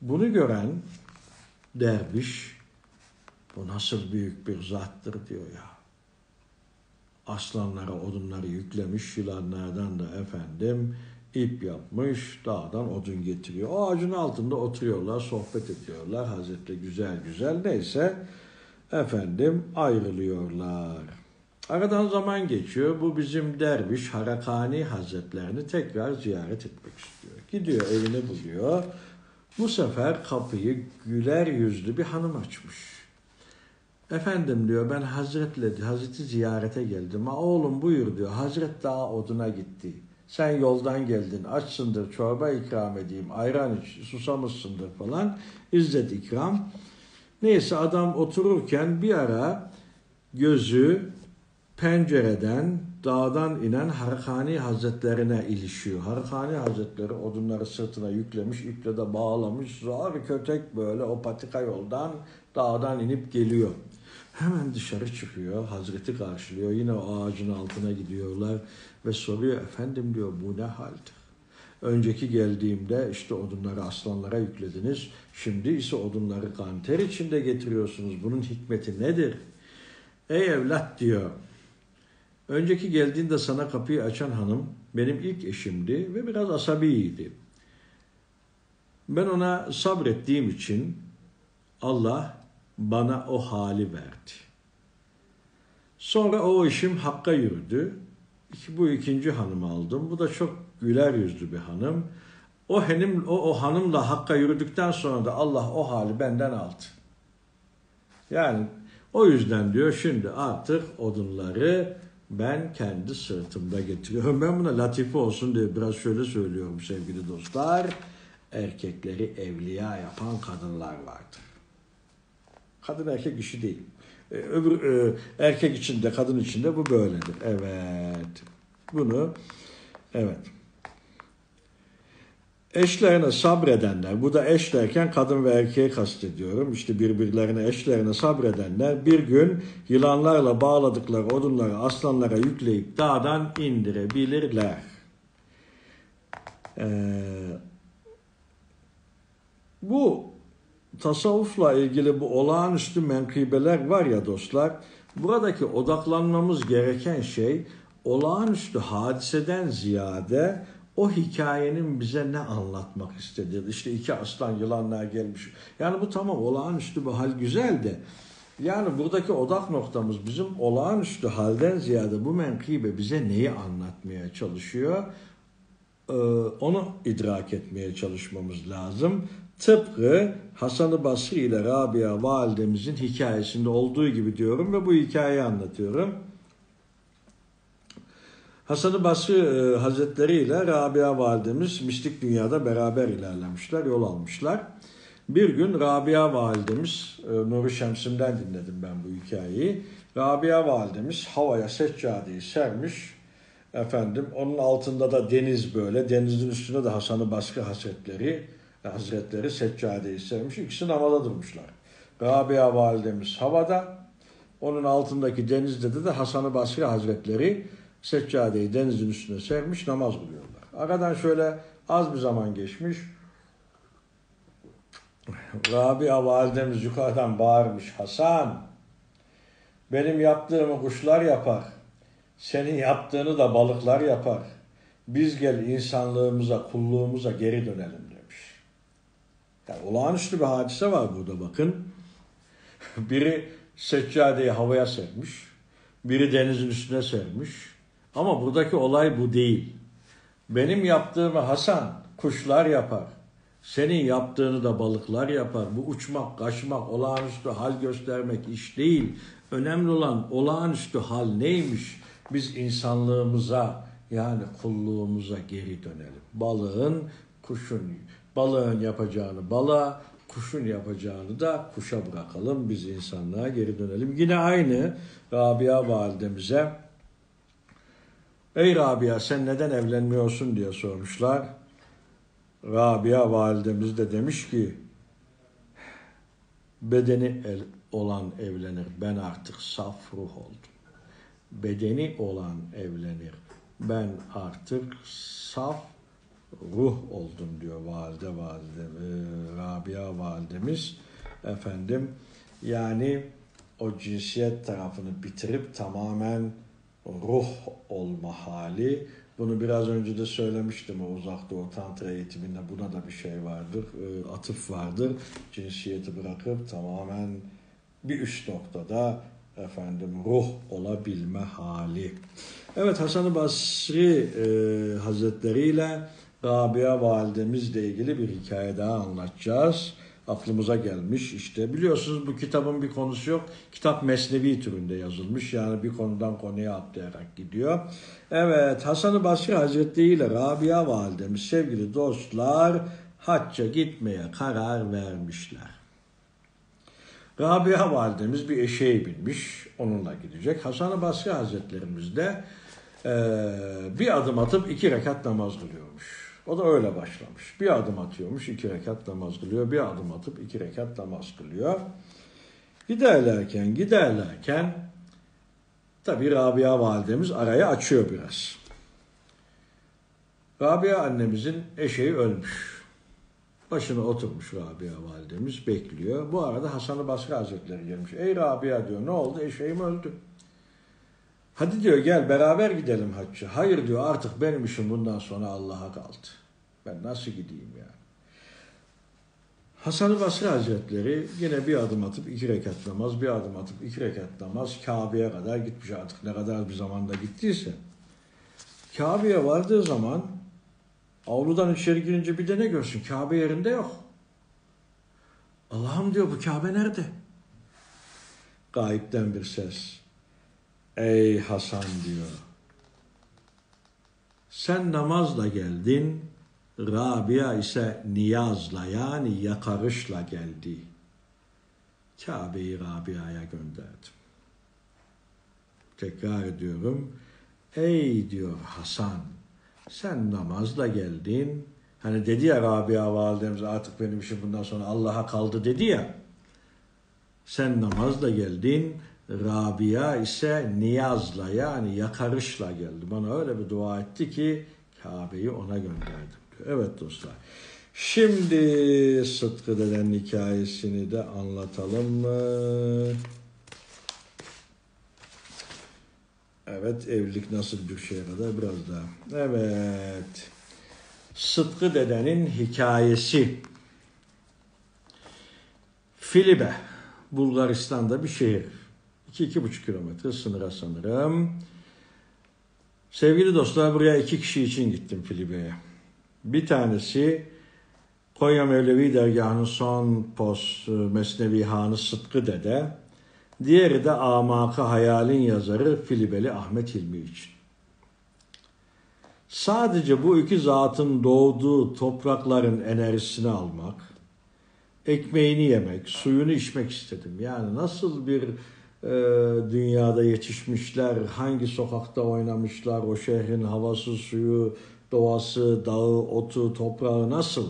Bunu gören derviş, bu nasıl büyük bir zattır diyor ya. Aslanlara odunları yüklemiş, yılanlardan da efendim ip yapmış, dağdan odun getiriyor. O ağacın altında oturuyorlar, sohbet ediyorlar. Hazreti güzel güzel neyse efendim ayrılıyorlar. Aradan zaman geçiyor. Bu bizim derviş Harakani Hazretlerini tekrar ziyaret etmek istiyor. Gidiyor evini buluyor. Bu sefer kapıyı güler yüzlü bir hanım açmış. Efendim diyor ben Hazretle Hazreti ziyarete geldim. Ha oğlum buyur diyor. Hazret daha oduna gitti. Sen yoldan geldin açsındır çorba ikram edeyim ayran iç susamışsındır falan. İzzet ikram. Neyse adam otururken bir ara gözü pencereden dağdan inen Harkani Hazretlerine ilişiyor. Harkani Hazretleri odunları sırtına yüklemiş, iple de bağlamış. Zor kötek böyle o patika yoldan dağdan inip geliyor. Hemen dışarı çıkıyor, Hazreti karşılıyor. Yine o ağacın altına gidiyorlar ve soruyor, efendim diyor bu ne haldir? Önceki geldiğimde işte odunları aslanlara yüklediniz. Şimdi ise odunları kanter içinde getiriyorsunuz. Bunun hikmeti nedir? Ey evlat diyor. Önceki geldiğinde sana kapıyı açan hanım benim ilk eşimdi ve biraz asabiydi. Ben ona sabrettiğim için Allah bana o hali verdi. Sonra o işim hakka yürüdü. Bu ikinci hanımı aldım. Bu da çok güler yüzlü bir hanım. O hanım o, o hanımla hakka yürüdükten sonra da Allah o hali benden aldı. Yani o yüzden diyor şimdi artık odunları ben kendi sırtımda getiriyorum. Ben buna latife olsun diye biraz şöyle söylüyorum sevgili dostlar. Erkekleri evliya yapan kadınlar vardır. Kadın erkek işi değil. Ee, öbür e, erkek içinde, kadın içinde bu böyledir. Evet. Bunu evet. Eşlerine sabredenler, bu da eş derken kadın ve erkeği kastediyorum. İşte birbirlerine, eşlerine sabredenler bir gün yılanlarla bağladıkları odunları aslanlara yükleyip dağdan indirebilirler. Ee, bu tasavvufla ilgili bu olağanüstü menkıbeler var ya dostlar, buradaki odaklanmamız gereken şey olağanüstü hadiseden ziyade o hikayenin bize ne anlatmak istediği. İşte iki aslan yılanlar gelmiş. Yani bu tamam olağanüstü bir hal güzel de yani buradaki odak noktamız bizim olağanüstü halden ziyade bu menkıbe bize neyi anlatmaya çalışıyor? Ee, onu idrak etmeye çalışmamız lazım. Tıpkı Hasan-ı Basri ile Rabia validemizin hikayesinde olduğu gibi diyorum ve bu hikayeyi anlatıyorum. Hasan-ı Basri e, Hazretleri ile Rabia validemiz mistik dünyada beraber ilerlemişler, yol almışlar. Bir gün Rabia validemiz, e, Nuri Şems'imden dinledim ben bu hikayeyi. Rabia validemiz havaya seccadeyi sermiş. Efendim onun altında da deniz böyle. Denizin üstünde de Hasan-ı Basri Hazretleri, Hazretleri seccadeyi sermiş. İkisi havada durmuşlar. Rabia validemiz havada. Onun altındaki denizde de, de Hasan-ı Basri Hazretleri seccadeyi denizin üstüne sermiş namaz kılıyorlar. Aradan şöyle az bir zaman geçmiş. Rabia validemiz yukarıdan bağırmış. Hasan benim yaptığımı kuşlar yapar. Senin yaptığını da balıklar yapar. Biz gel insanlığımıza, kulluğumuza geri dönelim. Yani olağanüstü bir hadise var burada bakın. Biri seccadeyi havaya sermiş. Biri denizin üstüne sermiş. Ama buradaki olay bu değil. Benim yaptığımı Hasan kuşlar yapar. Senin yaptığını da balıklar yapar. Bu uçmak, kaçmak, olağanüstü hal göstermek iş değil. Önemli olan olağanüstü hal neymiş? Biz insanlığımıza yani kulluğumuza geri dönelim. Balığın, kuşun, balığın yapacağını balığa, kuşun yapacağını da kuşa bırakalım. Biz insanlığa geri dönelim. Yine aynı Rabia validemize Ey Rabia sen neden evlenmiyorsun diye sormuşlar. Rabia validemiz de demiş ki bedeni el olan evlenir. Ben artık saf ruh oldum. Bedeni olan evlenir. Ben artık saf ruh oldum diyor valide valide e, Rabia validemiz. Efendim yani o cinsiyet tarafını bitirip tamamen ruh olma hali. Bunu biraz önce de söylemiştim o uzak doğu tantra eğitiminde buna da bir şey vardır e, atıf vardır. Cinsiyeti bırakıp tamamen bir üst noktada efendim ruh olabilme hali. Evet Hasan-ı Basri e, Hazretleri ile Rabia validemizle ilgili bir hikaye daha anlatacağız. Aklımıza gelmiş işte biliyorsunuz bu kitabın bir konusu yok. Kitap mesnevi türünde yazılmış yani bir konudan konuya atlayarak gidiyor. Evet Hasan-ı Basri Hazretleri ile Rabia validemiz sevgili dostlar hacca gitmeye karar vermişler. Rabia validemiz bir eşeğe binmiş, onunla gidecek. Hasan-ı Basri Hazretlerimiz de e, bir adım atıp iki rekat namaz kılıyormuş. O da öyle başlamış. Bir adım atıyormuş, iki rekat namaz kılıyor. Bir adım atıp iki rekat namaz kılıyor. Giderlerken, giderlerken tabi Rabia validemiz arayı açıyor biraz. Rabia annemizin eşeği ölmüş. Başına oturmuş Rabia validemiz bekliyor. Bu arada Hasan-ı Basri Hazretleri gelmiş. Ey Rabia diyor ne oldu eşeğim öldü. Hadi diyor gel beraber gidelim hacca. Hayır diyor artık benim işim bundan sonra Allah'a kaldı. Ben nasıl gideyim yani? Hasan-ı Basri Hazretleri yine bir adım atıp iki rekat namaz, bir adım atıp iki rekat namaz Kabe'ye kadar gitmiş artık ne kadar bir zamanda gittiyse. Kabe'ye vardığı zaman avludan içeri girince bir de ne görsün? Kabe yerinde yok. Allah'ım diyor bu Kabe nerede? Gayipten bir ses. Ey Hasan diyor. Sen namazla geldin, Rabia ise niyazla yani yakarışla geldi. Kabe'yi Rabia'ya gönderdim. Tekrar ediyorum. Ey diyor Hasan, sen namazla geldin. Hani dedi ya Rabia validemiz artık benim işim bundan sonra Allah'a kaldı dedi ya. Sen namazla geldin, Rabia ise niyazla yani yakarışla geldi. Bana öyle bir dua etti ki Kabe'yi ona gönderdim diyor. Evet dostlar. Şimdi Sıtkı deden hikayesini de anlatalım mı? Evet evlilik nasıl bir şeye kadar biraz daha. Evet. Sıtkı dedenin hikayesi. Filibe. Bulgaristan'da bir şehir. 2-2,5 kilometre sınıra sanırım. Sevgili dostlar buraya iki kişi için gittim Filibe'ye. Bir tanesi Konya Mevlevi Dergahı'nın son post Mesnevi Hanı Sıtkı Dede. Diğeri de Amakı Hayal'in yazarı Filibeli Ahmet Hilmi için. Sadece bu iki zatın doğduğu toprakların enerjisini almak, ekmeğini yemek, suyunu içmek istedim. Yani nasıl bir e, dünyada yetişmişler, hangi sokakta oynamışlar, o şehrin havası, suyu, doğası, dağı, otu, toprağı nasıl?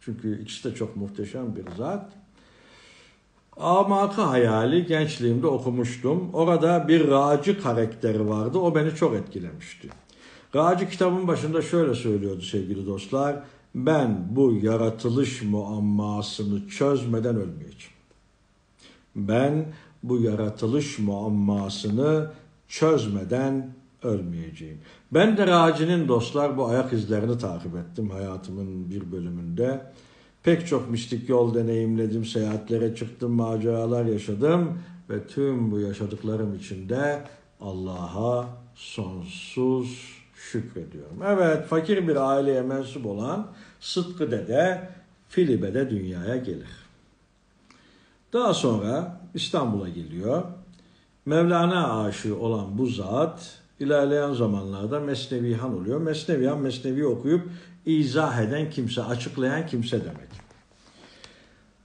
Çünkü ikisi de çok muhteşem bir zat. Amakı hayali gençliğimde okumuştum. Orada bir racı karakteri vardı. O beni çok etkilemişti. Racı kitabın başında şöyle söylüyordu sevgili dostlar. Ben bu yaratılış muammasını çözmeden ölmeyeceğim. Ben bu yaratılış muammasını çözmeden ölmeyeceğim. Ben de Raci'nin dostlar bu ayak izlerini takip ettim hayatımın bir bölümünde. Pek çok mistik yol deneyimledim, seyahatlere çıktım, maceralar yaşadım ve tüm bu yaşadıklarım içinde Allah'a sonsuz şükrediyorum. Evet fakir bir aileye mensup olan Sıtkı Dede Filibe'de dünyaya gelir. Daha sonra İstanbul'a geliyor. Mevlana aşığı olan bu zat ilerleyen zamanlarda Mesnevihan oluyor. Mesnevihan Mesnevi okuyup izah eden kimse, açıklayan kimse demek.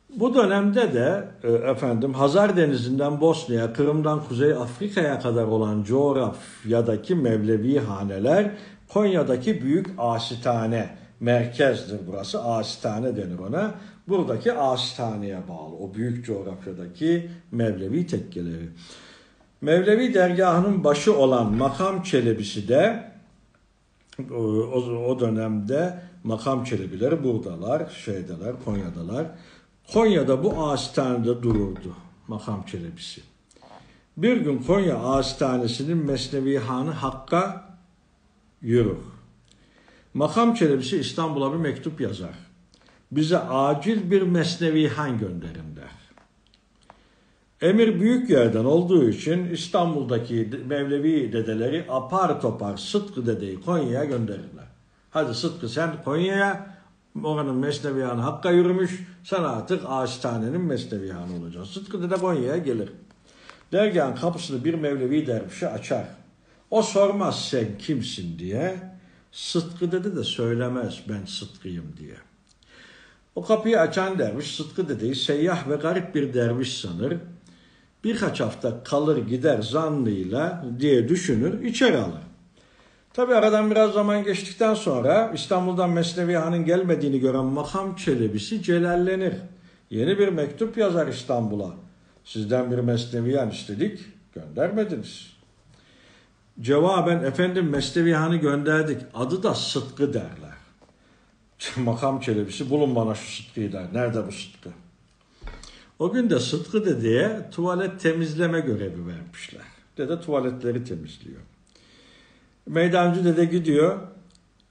Bu dönemde de e, efendim Hazar Denizi'nden Bosna'ya, Kırım'dan Kuzey Afrika'ya kadar olan coğrafyadaki Mevlevi haneler Konya'daki büyük asitane merkezdir burası. Asitane denir ona. Buradaki asitaneye bağlı o büyük coğrafyadaki Mevlevi tekkeleri. Mevlevi dergahının başı olan Makam Çelebisi de o, dönemde Makam Çelebileri buradalar, şeydeler, Konya'dalar. Konya'da bu ağaçtanede dururdu makam çelebisi. Bir gün Konya ağaçtanesinin Mesnevi Hanı Hakk'a yürür. Makam çelebisi İstanbul'a bir mektup yazar. Bize acil bir Mesnevi Han gönderin der. Emir büyük yerden olduğu için İstanbul'daki Mevlevi dedeleri apar topar Sıtkı dedeyi Konya'ya gönderirler. Hadi Sıtkı sen Konya'ya oranın Mesnevihanı Hakk'a yürümüş. Sen artık Ağaçtane'nin Mesnevihanı olacaksın. Sıtkı Dede Konya'ya gelir. Dergahın kapısını bir Mevlevi dervişi açar. O sormaz sen kimsin diye. Sıtkı Dede de söylemez ben Sıtkı'yım diye. O kapıyı açan derviş Sıtkı Dede'yi seyyah ve garip bir derviş sanır. Birkaç hafta kalır gider zannıyla diye düşünür, içeri alır. Tabi aradan biraz zaman geçtikten sonra İstanbul'dan Mesnevi Han'ın gelmediğini gören makam çelebisi celallenir. Yeni bir mektup yazar İstanbul'a. Sizden bir Mesnevi Han istedik, göndermediniz. Cevaben efendim Mesnevi Han'ı gönderdik. Adı da Sıtkı derler. Makam çelebisi bulun bana şu Sıtkı'yı der. Nerede bu Sıtkı? O gün de Sıtkı dedeye tuvalet temizleme görevi vermişler. Dede tuvaletleri temizliyor. Meydancı dede gidiyor.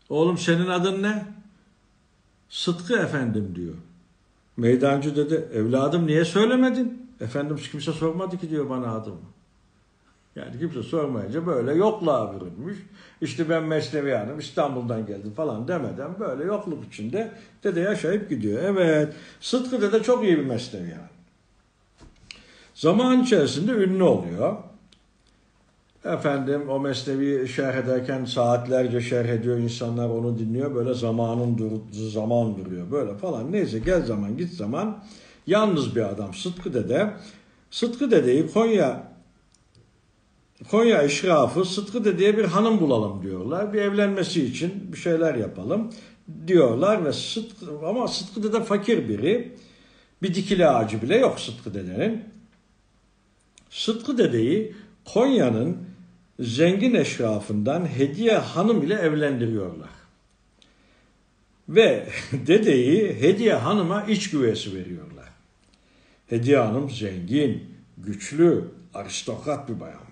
Oğlum senin adın ne? Sıtkı efendim diyor. Meydancı dede evladım niye söylemedin? Efendim kimse sormadı ki diyor bana adımı. Yani kimse sormayınca böyle yokluğa bürünmüş. İşte ben Mesnevi Hanım İstanbul'dan geldim falan demeden böyle yokluk içinde dede yaşayıp gidiyor. Evet Sıtkı dede çok iyi bir Mesnevi Hanım. Zaman içerisinde ünlü oluyor. Efendim o mesnevi şerh ederken saatlerce şerh ediyor insanlar onu dinliyor böyle zamanın dur zaman duruyor böyle falan neyse gel zaman git zaman yalnız bir adam Sıtkı Dede Sıtkı Dede'yi Konya Konya İşrafı Sıtkı Dede'ye bir hanım bulalım diyorlar bir evlenmesi için bir şeyler yapalım diyorlar ve Sıtkı ama Sıtkı Dede fakir biri bir dikili ağacı bile yok Sıtkı Dede'nin Sıtkı Dede'yi Konya'nın zengin eşrafından Hediye Hanım ile evlendiriyorlar. Ve dedeyi Hediye Hanım'a iç güvesi veriyorlar. Hediye Hanım zengin, güçlü, aristokrat bir bayan.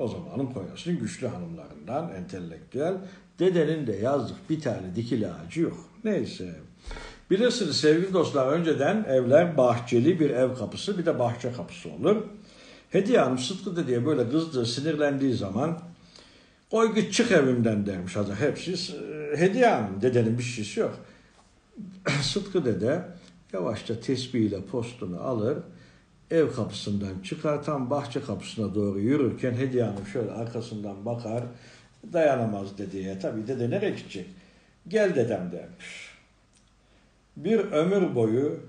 O zamanın Konya'sının güçlü hanımlarından, entelektüel. Dedenin de yazdık bir tane dikili ağacı yok. Neyse. Bilirsiniz sevgili dostlar önceden evler bahçeli bir ev kapısı bir de bahçe kapısı olur. Hediye Hanım Sıtkı diye böyle kızdı, sinirlendiği zaman koy git çık evimden dermiş hazır. Hepsi Hediye Hanım dedenin bir şeysi yok. Sıtkı dede yavaşça tesbihiyle postunu alır. Ev kapısından çıkar tam bahçe kapısına doğru yürürken Hediye Hanım şöyle arkasından bakar. Dayanamaz dedeye. Tabii dede nereye gidecek? Gel dedem dermiş. Bir ömür boyu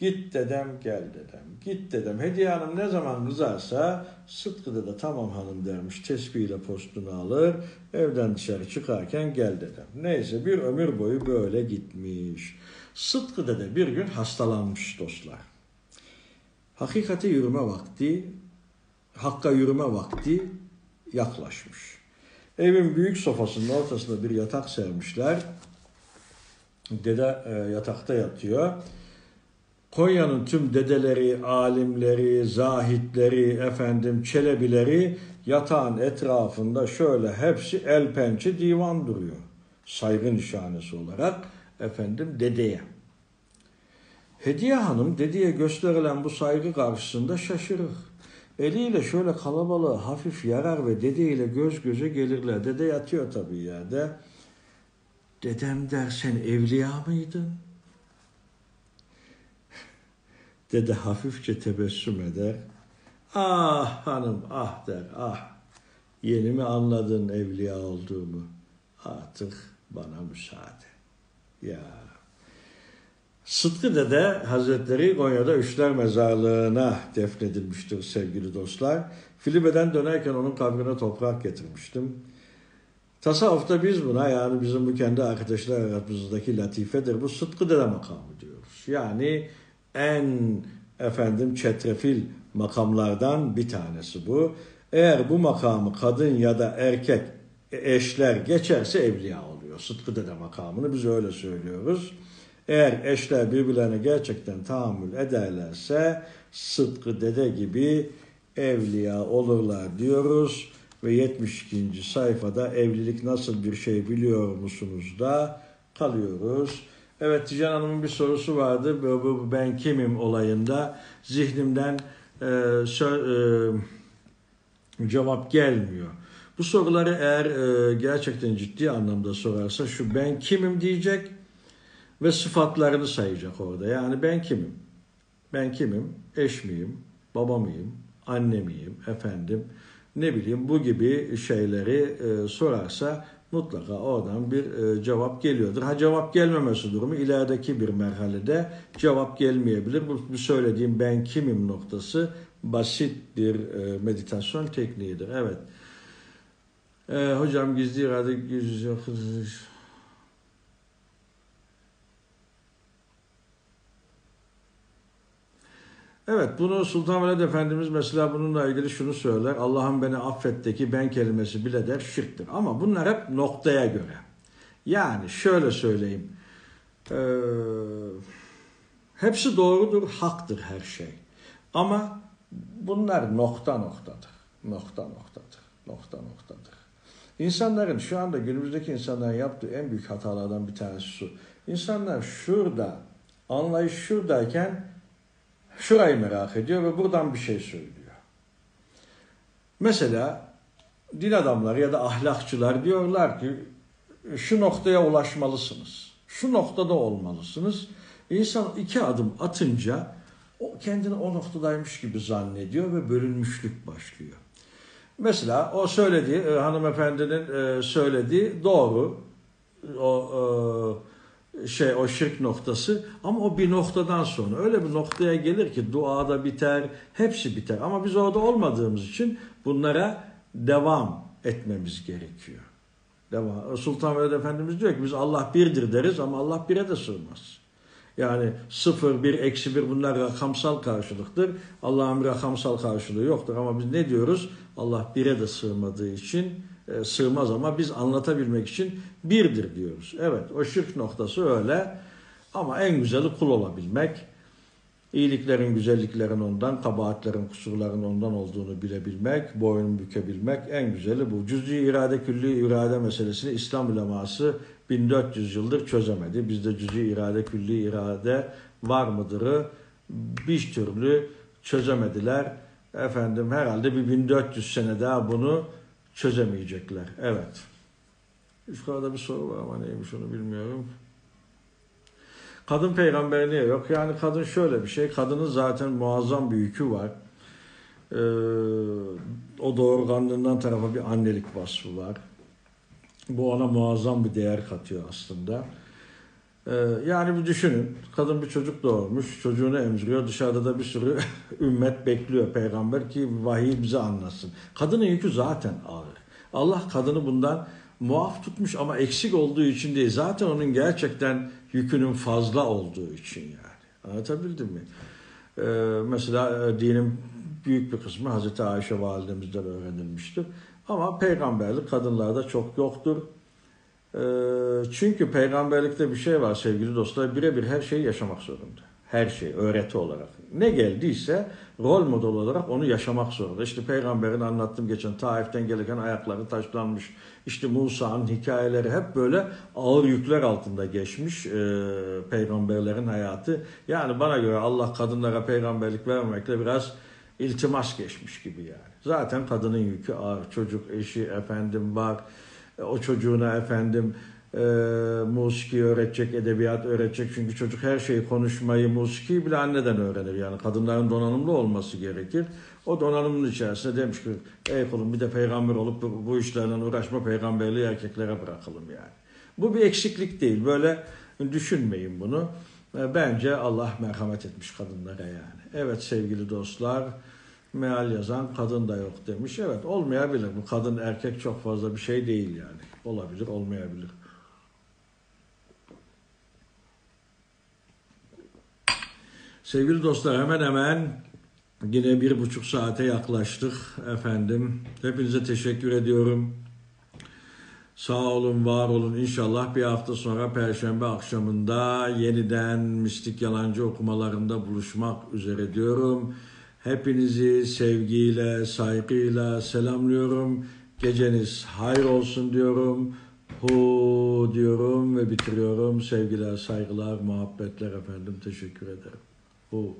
Git dedem gel dedem. Git dedem. Hediye Hanım ne zaman kızarsa Sıtkı da tamam hanım dermiş. Tespihiyle postunu alır. Evden dışarı çıkarken gel dedem. Neyse bir ömür boyu böyle gitmiş. Sıtkı dede bir gün hastalanmış dostlar. Hakikate yürüme vakti, hakka yürüme vakti yaklaşmış. Evin büyük sofasının ortasında bir yatak sermişler. Dede e, yatakta yatıyor. Konya'nın tüm dedeleri, alimleri, zahitleri, efendim çelebileri yatağın etrafında şöyle hepsi el pençe divan duruyor. Saygı nişanesi olarak efendim dedeye. Hediye Hanım dedeye gösterilen bu saygı karşısında şaşırır. Eliyle şöyle kalabalığı hafif yarar ve dedeyle göz göze gelirler. Dede yatıyor tabii yerde. Dedem der sen evliya mıydın? Dede hafifçe tebessüm eder. Ah hanım ah der ah. Yeni mi anladın evliya olduğumu? Artık bana müsaade. Ya. Sıtkı Dede Hazretleri Konya'da Üçler Mezarlığı'na defnedilmiştir sevgili dostlar. Filibe'den dönerken onun kabrine toprak getirmiştim. Tasavvufta biz buna yani bizim bu kendi arkadaşlar aramızdaki latifedir. Bu Sıtkı Dede makamı diyoruz. Yani en efendim çetrefil makamlardan bir tanesi bu. Eğer bu makamı kadın ya da erkek eşler geçerse evliya oluyor. Sıtkı Dede makamını biz öyle söylüyoruz. Eğer eşler birbirlerine gerçekten tahammül ederlerse Sıtkı Dede gibi evliya olurlar diyoruz. Ve 72. sayfada evlilik nasıl bir şey biliyor musunuz da kalıyoruz. Evet Tijan Hanım'ın bir sorusu vardı. Ben kimim olayında zihnimden e, sö- e, cevap gelmiyor. Bu soruları eğer e, gerçekten ciddi anlamda sorarsa şu ben kimim diyecek ve sıfatlarını sayacak orada. Yani ben kimim? Ben kimim? Eş miyim? Baba mıyım? Anne miyim? Efendim? Ne bileyim bu gibi şeyleri e, sorarsa mutlaka oradan bir e, cevap geliyordur. Ha cevap gelmemesi durumu ilerideki bir merhalede cevap gelmeyebilir. Bu, bu söylediğim ben kimim noktası basit bir e, meditasyon tekniğidir. Evet. E, hocam gizli irade gizli Evet bunu Sultan Veled Efendimiz mesela bununla ilgili şunu söyler. Allah'ım beni affetteki ben kelimesi bile der şirktir. Ama bunlar hep noktaya göre. Yani şöyle söyleyeyim. Ee, hepsi doğrudur, haktır her şey. Ama bunlar nokta noktadır. Nokta noktadır. Nokta noktadır. İnsanların şu anda günümüzdeki insanların yaptığı en büyük hatalardan bir tanesi şu. İnsanlar şurada, anlayış şuradayken şurayı merak ediyor ve buradan bir şey söylüyor. Mesela din adamları ya da ahlakçılar diyorlar ki şu noktaya ulaşmalısınız. Şu noktada olmalısınız. İnsan iki adım atınca o kendini o noktadaymış gibi zannediyor ve bölünmüşlük başlıyor. Mesela o söylediği, e, hanımefendinin e, söylediği doğru. O e, şey o şirk noktası ama o bir noktadan sonra öyle bir noktaya gelir ki duada biter, hepsi biter. Ama biz orada olmadığımız için bunlara devam etmemiz gerekiyor. Devam. Sultan Veled Efendimiz diyor ki biz Allah birdir deriz ama Allah bire de sığmaz. Yani sıfır, bir, eksi bir bunlar rakamsal karşılıktır. Allah'ın rakamsal karşılığı yoktur ama biz ne diyoruz? Allah bire de sığmadığı için e, sığmaz ama biz anlatabilmek için birdir diyoruz. Evet o şirk noktası öyle ama en güzeli kul olabilmek. İyiliklerin, güzelliklerin ondan, kabahatlerin, kusurların ondan olduğunu bilebilmek, boyun bükebilmek en güzeli bu. Cüz'i irade, külli irade meselesini İslam uleması 1400 yıldır çözemedi. Bizde cüz'i irade, külli irade var mıdırı bir türlü çözemediler. Efendim herhalde bir 1400 sene daha bunu çözemeyecekler. Evet. Yukarıda bir soru var ama neymiş onu bilmiyorum. Kadın peygamber niye yok? Yani kadın şöyle bir şey. Kadının zaten muazzam bir yükü var. Ee, o doğurganlığından tarafa bir annelik vasfı var. Bu ona muazzam bir değer katıyor aslında. Ee, yani bir düşünün. Kadın bir çocuk doğurmuş. Çocuğunu emziriyor. Dışarıda da bir sürü ümmet bekliyor peygamber ki vahiy bize anlasın. Kadının yükü zaten ağır. Allah kadını bundan muaf tutmuş ama eksik olduğu için değil. Zaten onun gerçekten yükünün fazla olduğu için yani. Anlatabildim mi? Ee, mesela e, dinin büyük bir kısmı Hazreti Ayşe validemizden öğrenilmiştir. Ama peygamberlik kadınlarda çok yoktur. Ee, çünkü peygamberlikte bir şey var sevgili dostlar. Birebir her şeyi yaşamak zorunda. Her şey öğreti olarak. Ne geldiyse rol model olarak onu yaşamak zorunda. İşte peygamberin anlattığım geçen Taif'ten gelirken ayakları taşlanmış. İşte Musa'nın hikayeleri hep böyle ağır yükler altında geçmiş e, peygamberlerin hayatı. Yani bana göre Allah kadınlara peygamberlik vermemekle biraz iltimas geçmiş gibi yani. Zaten kadının yükü ağır. Çocuk, eşi, efendim var. E, O çocuğuna efendim e, musiki öğretecek, edebiyat öğretecek. Çünkü çocuk her şeyi konuşmayı, musikiyi bile anneden öğrenir. Yani kadınların donanımlı olması gerekir. O donanımın içerisinde demiş ki ey kulum bir de peygamber olup bu, bu işlerle uğraşma peygamberliği erkeklere bırakalım yani. Bu bir eksiklik değil. Böyle düşünmeyin bunu. E, Bence Allah merhamet etmiş kadınlara yani. Evet sevgili dostlar, meal yazan kadın da yok demiş. Evet olmayabilir. Bu kadın erkek çok fazla bir şey değil yani. Olabilir, olmayabilir. Sevgili dostlar hemen hemen yine bir buçuk saate yaklaştık efendim. Hepinize teşekkür ediyorum. Sağ olun, var olun. İnşallah bir hafta sonra Perşembe akşamında yeniden Mistik Yalancı okumalarında buluşmak üzere diyorum. Hepinizi sevgiyle, saygıyla selamlıyorum. Geceniz hayır olsun diyorum. Hu diyorum ve bitiriyorum. Sevgiler, saygılar, muhabbetler efendim. Teşekkür ederim. Hu.